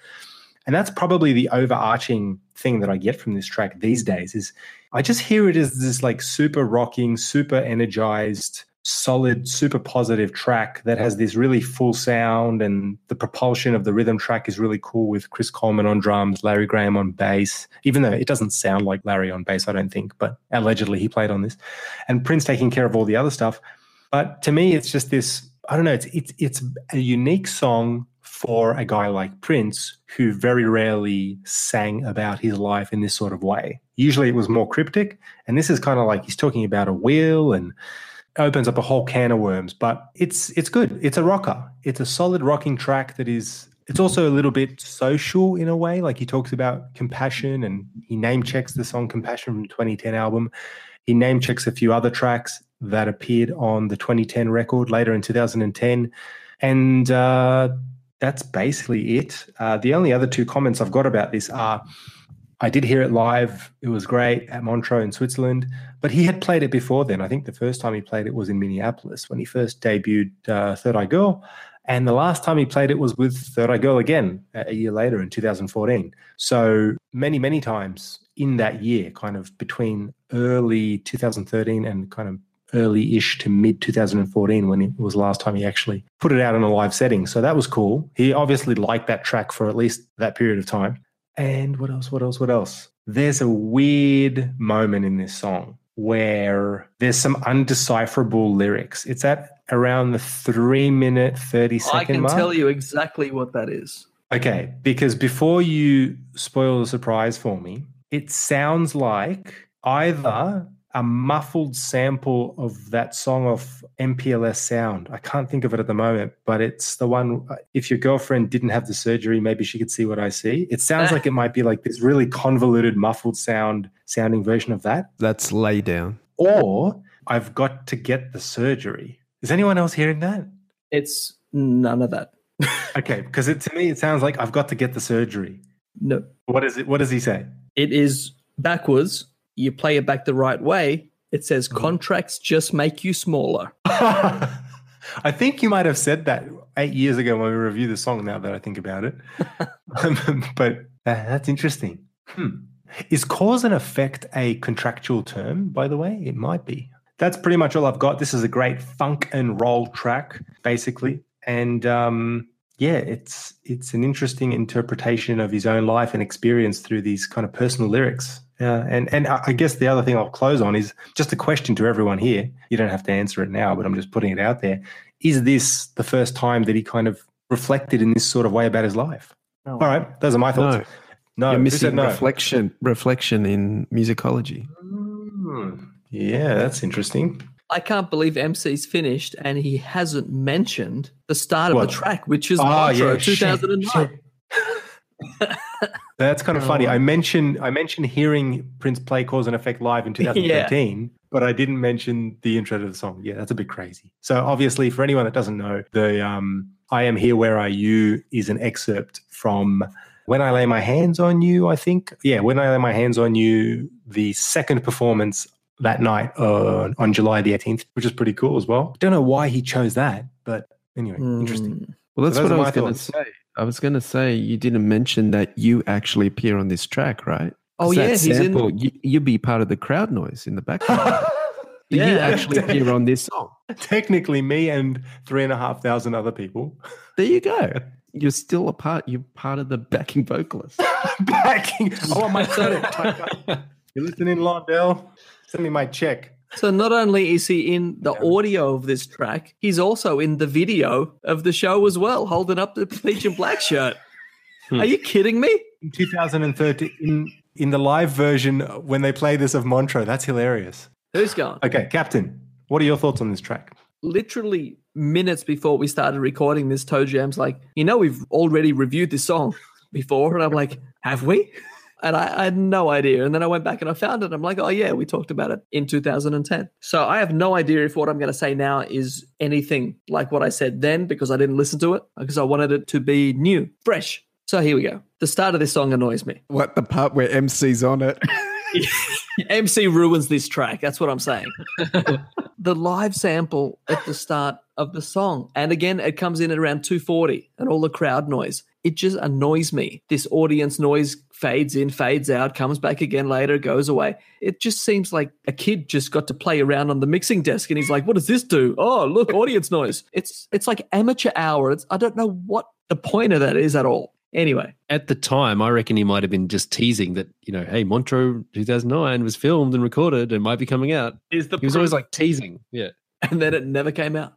And that's probably the overarching thing that i get from this track these days is i just hear it as this like super rocking super energized solid super positive track that has this really full sound and the propulsion of the rhythm track is really cool with chris coleman on drums larry graham on bass even though it doesn't sound like larry on bass i don't think but allegedly he played on this and prince taking care of all the other stuff but to me, it's just this. I don't know. It's it's it's a unique song for a guy like Prince, who very rarely sang about his life in this sort of way. Usually, it was more cryptic, and this is kind of like he's talking about a wheel and opens up a whole can of worms. But it's it's good. It's a rocker. It's a solid rocking track that is. It's also a little bit social in a way. Like he talks about compassion, and he name checks the song "Compassion" from 2010 album. He name checks a few other tracks that appeared on the 2010 record later in 2010. And uh, that's basically it. Uh, the only other two comments I've got about this are I did hear it live. It was great at Montreux in Switzerland, but he had played it before then. I think the first time he played it was in Minneapolis when he first debuted uh, Third Eye Girl. And the last time he played it was with Third Eye Girl again a year later in 2014. So many, many times in that year, kind of between early 2013 and kind of early ish to mid 2014 when it was last time he actually put it out in a live setting. So that was cool. He obviously liked that track for at least that period of time. And what else? What else? What else? There's a weird moment in this song where there's some undecipherable lyrics. It's at around the three minute, 30 second I can mark. tell you exactly what that is. Okay, because before you spoil the surprise for me, it sounds like either a muffled sample of that song of MPLS sound. I can't think of it at the moment, but it's the one. uh, If your girlfriend didn't have the surgery, maybe she could see what I see. It sounds like it might be like this really convoluted, muffled sound sounding version of that. That's lay down. Or I've got to get the surgery. Is anyone else hearing that? It's none of that. Okay, because it, to me it sounds like I've got to get the surgery. No. What is it? What does he say? It is backwards. You play it back the right way. It says Mm-hmm. contracts just make you smaller. I think you might have said that eight years ago when we reviewed the song. Now that I think about it, but uh, that's interesting. Hmm. Is cause and effect a contractual term? By the way, it might be. That's pretty much all I've got. This is a great funk and roll track, basically, and um, yeah, it's it's an interesting interpretation of his own life and experience through these kind of personal lyrics. Uh, and and I I guess the other thing I'll close on is just a question to everyone here. You don't have to answer it now, but I'm just putting it out there. Is this the first time that he kind of reflected in this sort of way about his life? All right, those are my thoughts. No, You're missing said no? reflection. Reflection in musicology. Hmm. Yeah, that's interesting. I can't believe MC's finished and he hasn't mentioned the start of What? the track, which is Oh, Montreux yeah, shit, 2009. That's kind of funny. I mentioned I mentioned hearing Prince play Cause and Effect live in 2013, but I didn't mention the intro to the song. Yeah, that's a bit crazy. So obviously, for anyone that doesn't know, the um, "I Am Here, Where Are You" is an excerpt from "When I Lay My Hands on You." I think, yeah, "When I Lay My Hands on You," the second performance that night on on July the 18th, which is pretty cool as well. Don't know why he chose that, but anyway, interesting. Well, that's So those what I are was going to say. I was going to say you didn't mention that you actually appear on this track, right? Oh, that yeah, he's in- You, you'd be part of the crowd noise in the background. you Yeah. actually appear on this song. Technically, me and three and a half thousand other people. There you go. You're still a part. You're part of the backing vocalist. backing. Oh, I might sign it. You listening, Londell? Send me my check. So not only is he in the audio of this track, he's also in the video of the show as well, holding up the peach and black shirt. Hmm. Are you kidding me? In 2013, in, in the live version, when they play this of Montreux, that's hilarious. Who's going? Okay, Captain, what are your thoughts on this track? Literally minutes before we started recording this, Toe Jam's like, you know, we've already reviewed this song before. And I'm like, have we? And I, I had no idea. And then I went back and I found it. I'm like, oh, yeah, we talked about it in 2010. So I have no idea if what I'm going to say now is anything like what I said then because I didn't listen to it because I wanted it to be new, fresh. So here we go. The start of this song annoys me. What the part where MC's on it? MC ruins this track. That's what I'm saying. the live sample at the start of the song, and again, it comes in at around 240, and all the crowd noise. It just annoys me. This audience noise fades in, fades out, comes back again later, goes away. It just seems like a kid just got to play around on the mixing desk, and he's like, "What does this do? Oh, look, audience noise." It's it's like amateur hour. It's I don't know what the point of that is at all. Anyway, At the time, I reckon he might have been just teasing that, you know, hey, Montreux 2009 was filmed and recorded and might be coming out. Is the he was always like teasing. Yeah. and then it never came out.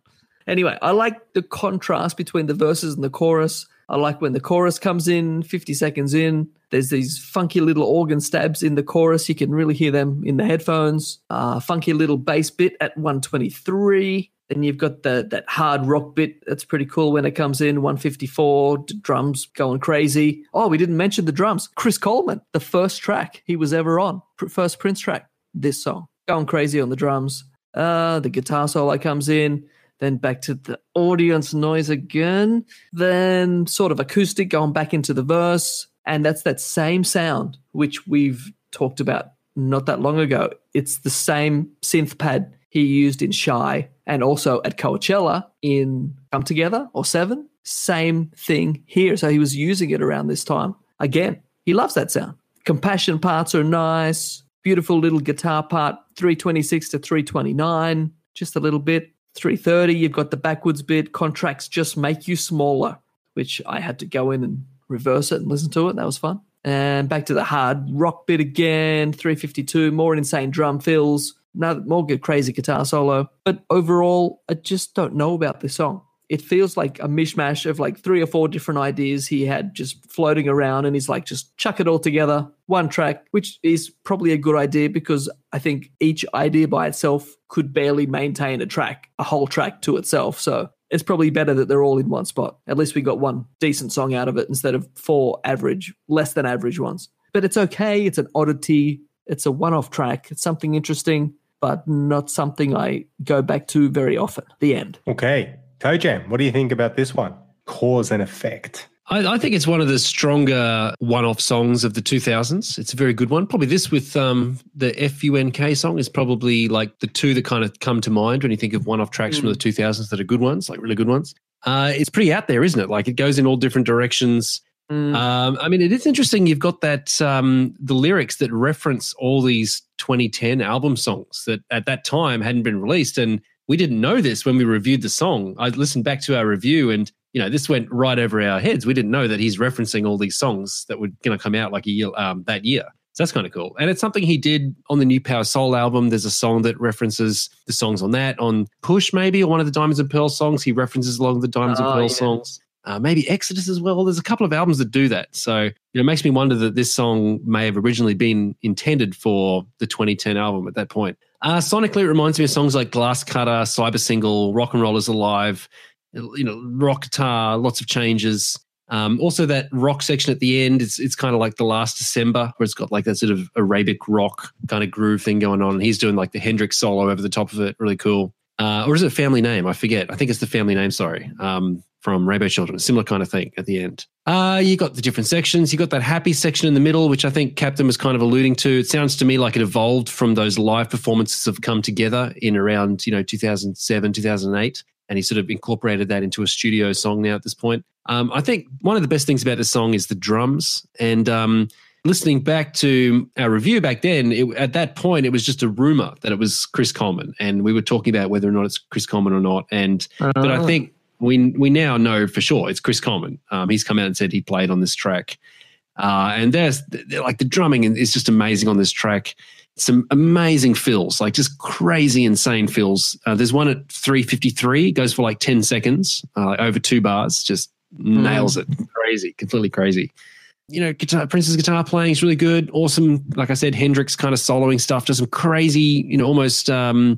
Anyway, I like the contrast between the verses and the chorus. I like when the chorus comes in 50 seconds in. There's these funky little organ stabs in the chorus. You can really hear them in the headphones. Uh, funky little bass bit at 123. Then you've got the that hard rock bit. That's pretty cool when it comes in 154. Drums going crazy. Oh, we didn't mention the drums. Chris Coleman, the first track he was ever on, first Prince track. This song going crazy on the drums. Uh, the guitar solo comes in. Then back to the audience noise again. Then sort of acoustic going back into the verse. And that's that same sound, which we've talked about not that long ago. It's the same synth pad he used in Shy and also at Coachella in Come Together or Seven. Same thing here. So he was using it around this time. Again, he loves that sound. Compassion parts are nice. Beautiful little guitar part, 326 to 329, just a little bit. 330, you've got the backwards bit. Contracts just make you smaller, which I had to go in and reverse it and listen to it. That was fun. And back to the hard rock bit again, 352, more insane drum fills, another more good crazy guitar solo. But overall, I just don't know about this song. It feels like a mishmash of like three or four different ideas he had just floating around, and he's like, just chuck it all together, one track, which is probably a good idea because I think each idea by itself could barely maintain a track, a whole track to itself. So it's probably better that they're all in one spot. At least we got one decent song out of it instead of four average, less than average ones. But it's okay. It's an oddity. It's a one off track. It's something interesting, but not something I go back to very often. The end. Okay. Toe Jam, what do you think about this one? Cause and effect. I, I think it's one of the stronger one-off songs of the 2000s. It's a very good one. Probably this with um, the FUNK song is probably like the two that kind of come to mind when you think of one-off tracks from the 2000s that are good ones, like really good ones. Uh, it's pretty out there, isn't it? Like it goes in all different directions. Um, I mean, it is interesting. You've got that um, the lyrics that reference all these 2010 album songs that at that time hadn't been released, and we didn't know this when we reviewed the song. I listened back to our review, and you know, this went right over our heads. We didn't know that he's referencing all these songs that were going to come out like a year um, that year. So that's kind of cool. And it's something he did on the Newpower Soul album. There's a song that references the songs on that. On Push, maybe, or one of the Diamonds and Pearls songs, he references a lot of the Diamonds Oh, and Pearls yeah. songs. Uh, maybe Exodus as well. There's a couple of albums that do that. So, you know, it makes me wonder that this song may have originally been intended for the 2010 album at that point. Uh, sonically, it reminds me of songs like Glass Cutter, Cyber Single, Rock and Roll is Alive, you know, rock guitar, lots of changes. Um, also, that rock section at the end, it's it's kind of like the last December, where it's got like that sort of Arabic rock kind of groove thing going on. And he's doing like the Hendrix solo over the top of it, really cool. Uh, or is it Family Name? I forget. I think it's the Family Name. Sorry, um, from Rainbow Children, a similar kind of thing at the end. Uh, you got the different sections. You got that happy section in the middle, which I think Captain was kind of alluding to. It sounds to me like it evolved from those live performances of Come Together in around you know 2007, 2008 and he sort of incorporated that into a studio song now at this point. Um, I think one of the best things about this song is the drums. And um, listening back to our review back then, it, at that point, it was just a rumor that it was Chris Coleman, and we were talking about whether or not it's Chris Coleman or not. And but I Ah. think we we now know for sure it's Chris Coleman. Um, he's come out and said he played on this track. Uh, and there's like the drumming is just amazing on this track. Some amazing fills, like just crazy, insane fills. Uh, there's one at 353, goes for like 10 seconds, uh, over two bars, just nails it. Crazy, completely crazy. You know, guitar, Prince's guitar playing is really good. Awesome. Like I said, Hendrix kind of soloing stuff, does some crazy, you know, almost um,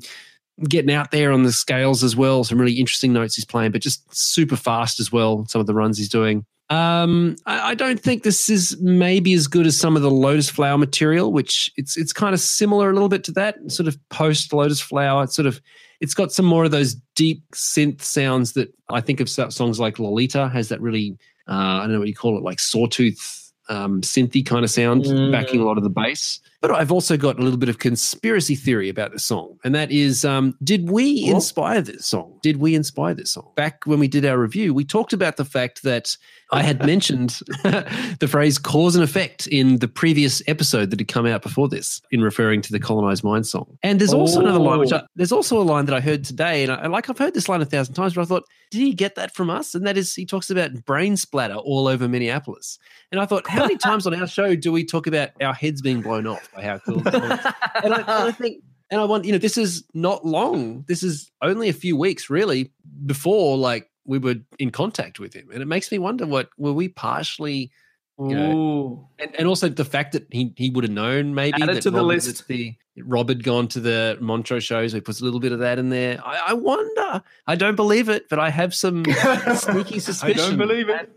getting out there on the scales as well. Some really interesting notes he's playing, but just super fast as well. Some of the runs he's doing. Um, I, I don't think this is maybe as good as some of the Lotus Flower material, which it's it's kind of similar a little bit to that sort of post Lotus Flower. It's sort of it's got some more of those deep synth sounds that I think of songs like Lolita has that really uh, I don't know what you call it like sawtooth um, synthy kind of sound Mm. backing a lot of the bass. But I've also got a little bit of conspiracy theory about the song, and that is, um, did we inspire this song? Did we inspire this song? Back when we did our review, we talked about the fact that I had mentioned the phrase "cause and effect" in the previous episode that had come out before this, in referring to the "Colonized Mind" song. And there's also another line, which I, Oh. there's also a line that I heard today, and I, like I've heard this line a thousand times, but I thought, did he get that from us? And that is, he talks about brain splatter all over Minneapolis. And I thought, how many times on our show do we talk about our heads being blown off by how cool? song is? and, I, and I think, and I want, you know, this is not long. This is only a few weeks, really, before like we were in contact with him, and it makes me wonder what were we partially. You know, and, and also the fact that he, he would have known maybe Add that to the list. that the Rob had gone to the Montreux shows. So he puts a little bit of that in there. I, I wonder. I don't believe it, but I have some sneaky suspicion. I suspicion. don't believe it.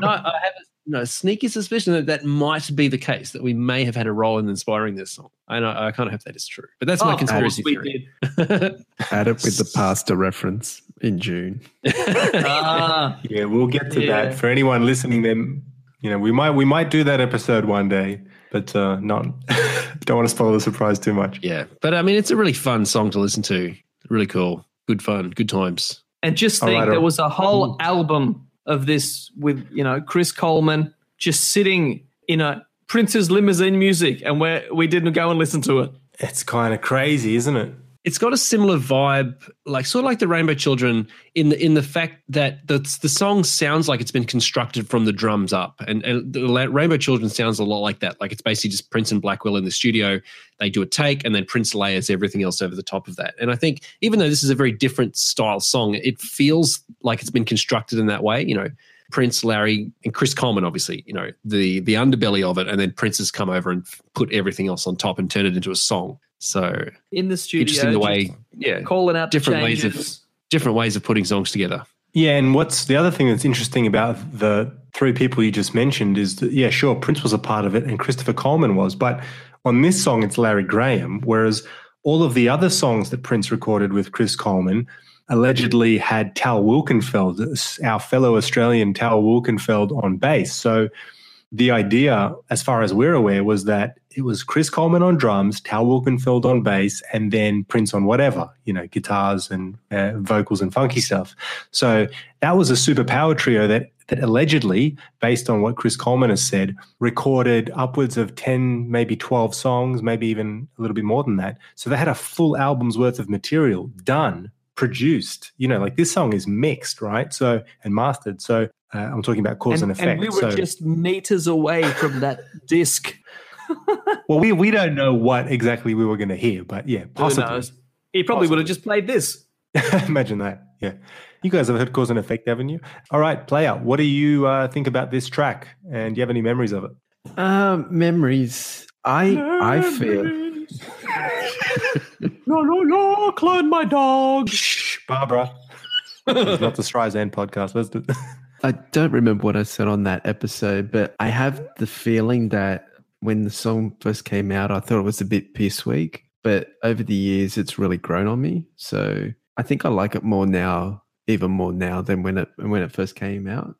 no, I have a no, sneaky suspicion that that might be the case. That we may have had a role in inspiring this song. And I, I kind of hope that is true. But that's my Oh, of course conspiracy we theory. did. Add it with the pasta reference in June. Ah, Yeah, we'll get to Yeah. that. For anyone listening, then you know we might we might do that episode one day, but uh, not. don't want to spoil the surprise too much. Yeah, but I mean, it's a really fun song to listen to. Really cool, good fun, good times. and just think right, there was a whole album of this with you know Chris Coleman just sitting in a Prince's limousine music, and we we didn't go and listen to it. It's kind of crazy, isn't it? It's got a similar vibe, like sort of like the Rainbow Children, in the in the fact that the the song sounds like it's been constructed from the drums up, and, and the Rainbow Children sounds a lot like that. Like it's basically just Prince and Blackwell in the studio. They do a take, and then Prince layers everything else over the top of that. And I think even though this is a very different style song, it feels like it's been constructed in that way. You know, Prince, Larry, and Chris Coleman, obviously, you know, the the underbelly of it, and then Prince has come over and put everything else on top and turned it into a song. So In the studio, interesting the way, yeah, calling out different ways of different ways of putting songs together. Yeah, and what's the other thing that's interesting about the three people you just mentioned is that, yeah, sure, Prince was a part of it and Christopher Coleman was, but on this song, it's Larry Graham, whereas all of the other songs that Prince recorded with Chris Coleman allegedly had Tal Wilkenfeld, our fellow Australian Tal Wilkenfeld, on bass. So the idea, as far as we're aware, was that it was Chris Coleman on drums, Tal Wilkenfeld on bass, and then Prince on whatever, you know, guitars and uh, vocals and funky stuff. So that was a superpower trio that that allegedly, based on what Chris Coleman has said, recorded upwards of 10, maybe 12 songs, maybe even a little bit more than that. So they had a full album's worth of material done, produced. You know, like this song is mixed, right? So and mastered. So uh, I'm talking about cause and, and, effect. and we were so, just meters away from that disc. well, we we don't know what exactly we were going to hear, but yeah, Who possibly. knows? He probably would have just played this. Imagine that. Yeah. You guys have heard cause and effect, haven't you? All right, player. What do you uh, think about this track? And do you have any memories of it? Um, memories. I I feel. No, no, no, clone my dog. Shh, Barbara. it's not the Streisand podcast. Let's do I don't remember what I said on that episode, but I have the feeling that when the song first came out, I thought it was a bit piss weak. But over the years, it's really grown on me. So I think I like it more now, even more now than when it when it first came out.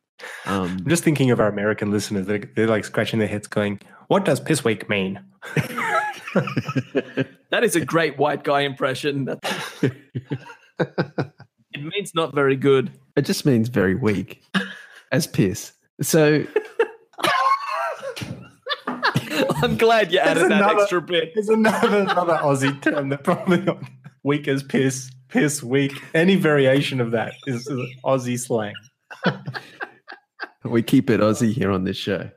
Um, I'm just thinking of our American listeners. They're, they're like scratching their heads, going, "What does piss weak mean?" That is a great white guy impression. It means not very good. it just means very weak, as piss. So I'm glad you added There's that another- extra bit. There's another another Aussie term that probably not weak as piss, piss weak. Any variation of that is is Aussie slang. we keep it Aussie here on this show.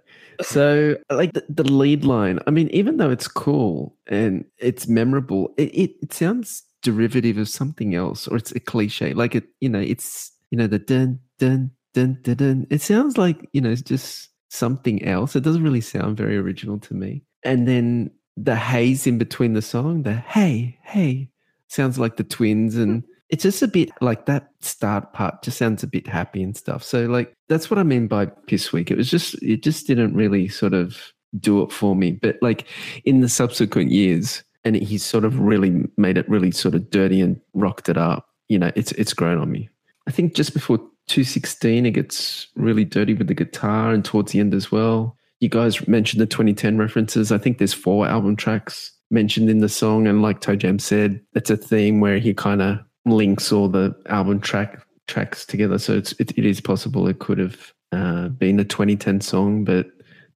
So, like the, the lead line, I mean, even though it's cool and it's memorable, it, it, it sounds derivative of something else, or it's a cliche. Like it, you know, it's you know the dun dun dun dun dun. It sounds like you know, it's just something else. It doesn't really sound very original to me. And then the haze in between the song, the hey hey, sounds like the twins and hmm. It's just a bit like that start part just sounds a bit happy and stuff. So like that's what I mean by piss weak. It was just it just didn't really sort of do it for me. But like in the subsequent years, and he's sort of really made it really sort of dirty and rocked it up. You know, it's it's grown on me. I think just before 216, it gets really dirty with the guitar, and towards the end as well. You guys mentioned the 2010 references. I think there's four album tracks mentioned in the song, and like Toe Jam said, it's a theme where he kind of links all the album track tracks together. So it's it, it is possible it could have uh, been a 2010 song, but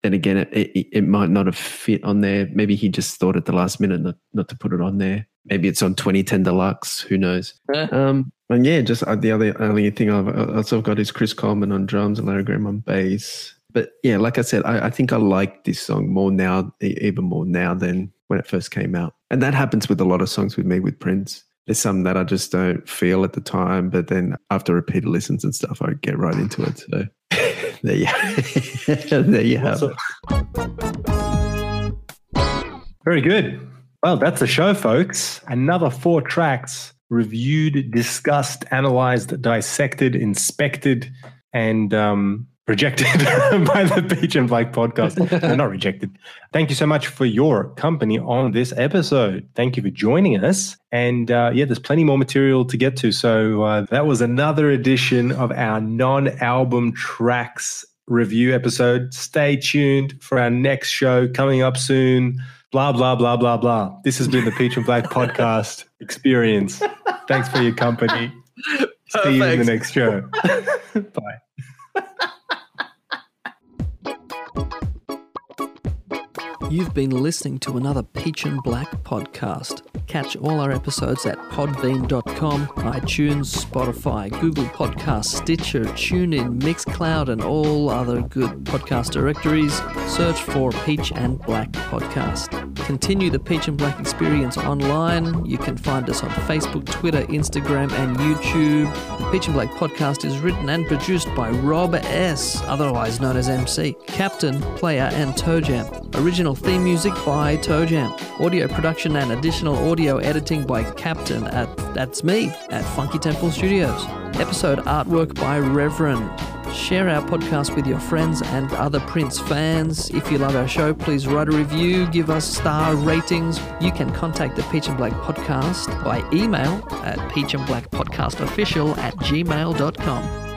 then again, it, it it might not have fit on there. Maybe he just thought at the last minute not, not to put it on there. Maybe it's on 2010 Deluxe. Who knows? Um, and yeah, just uh, the other only thing I've uh, also got is Chris Coleman on drums and Larry Graham on bass. But yeah, like I said, I, I think I like this song more now, even more now than when it first came out. And that happens with a lot of songs with me with Prince. There's some that I just don't feel at the time, but then after repeated listens and stuff, I get right into it. So there you, there you have it. Very good. Well, that's the show, folks. Another four tracks reviewed, discussed, analyzed, dissected, inspected, and um, rejected by the Peach and Black podcast. no, not rejected. Thank you so much for your company on this episode. Thank you for joining us. And uh, yeah, there's plenty more material to get to. So uh, that was another edition of our non album tracks review episode. Stay tuned for our next show coming up soon. Blah, blah, blah, blah, blah. This has been the Peach and Black podcast experience. Thanks for your company. See you in the next show. Bye. You've been listening to another Peach and Black podcast. Catch all our episodes at podbean.com, iTunes, Spotify, Google Podcasts, Stitcher, TuneIn, Mixcloud, and all other good podcast directories. Search for Peach and Black Podcast. Continue the Peach and Black experience online. You can find us on Facebook, Twitter, Instagram, and YouTube. The Peach and Black podcast is written and produced by Rob S., otherwise known as MC, Captain, Player, and Toe Jam. Original theme music by Toe Jam. Audio production and additional audio editing by Captain at that's me at Funky Temple Studios. Episode artwork by Reverend. Share our podcast with your friends and other Prince fans. If you love our show, please write a review, give us star ratings. You can contact the Peach and Black Podcast by email at peachandblackpodcastofficial at gmail.com.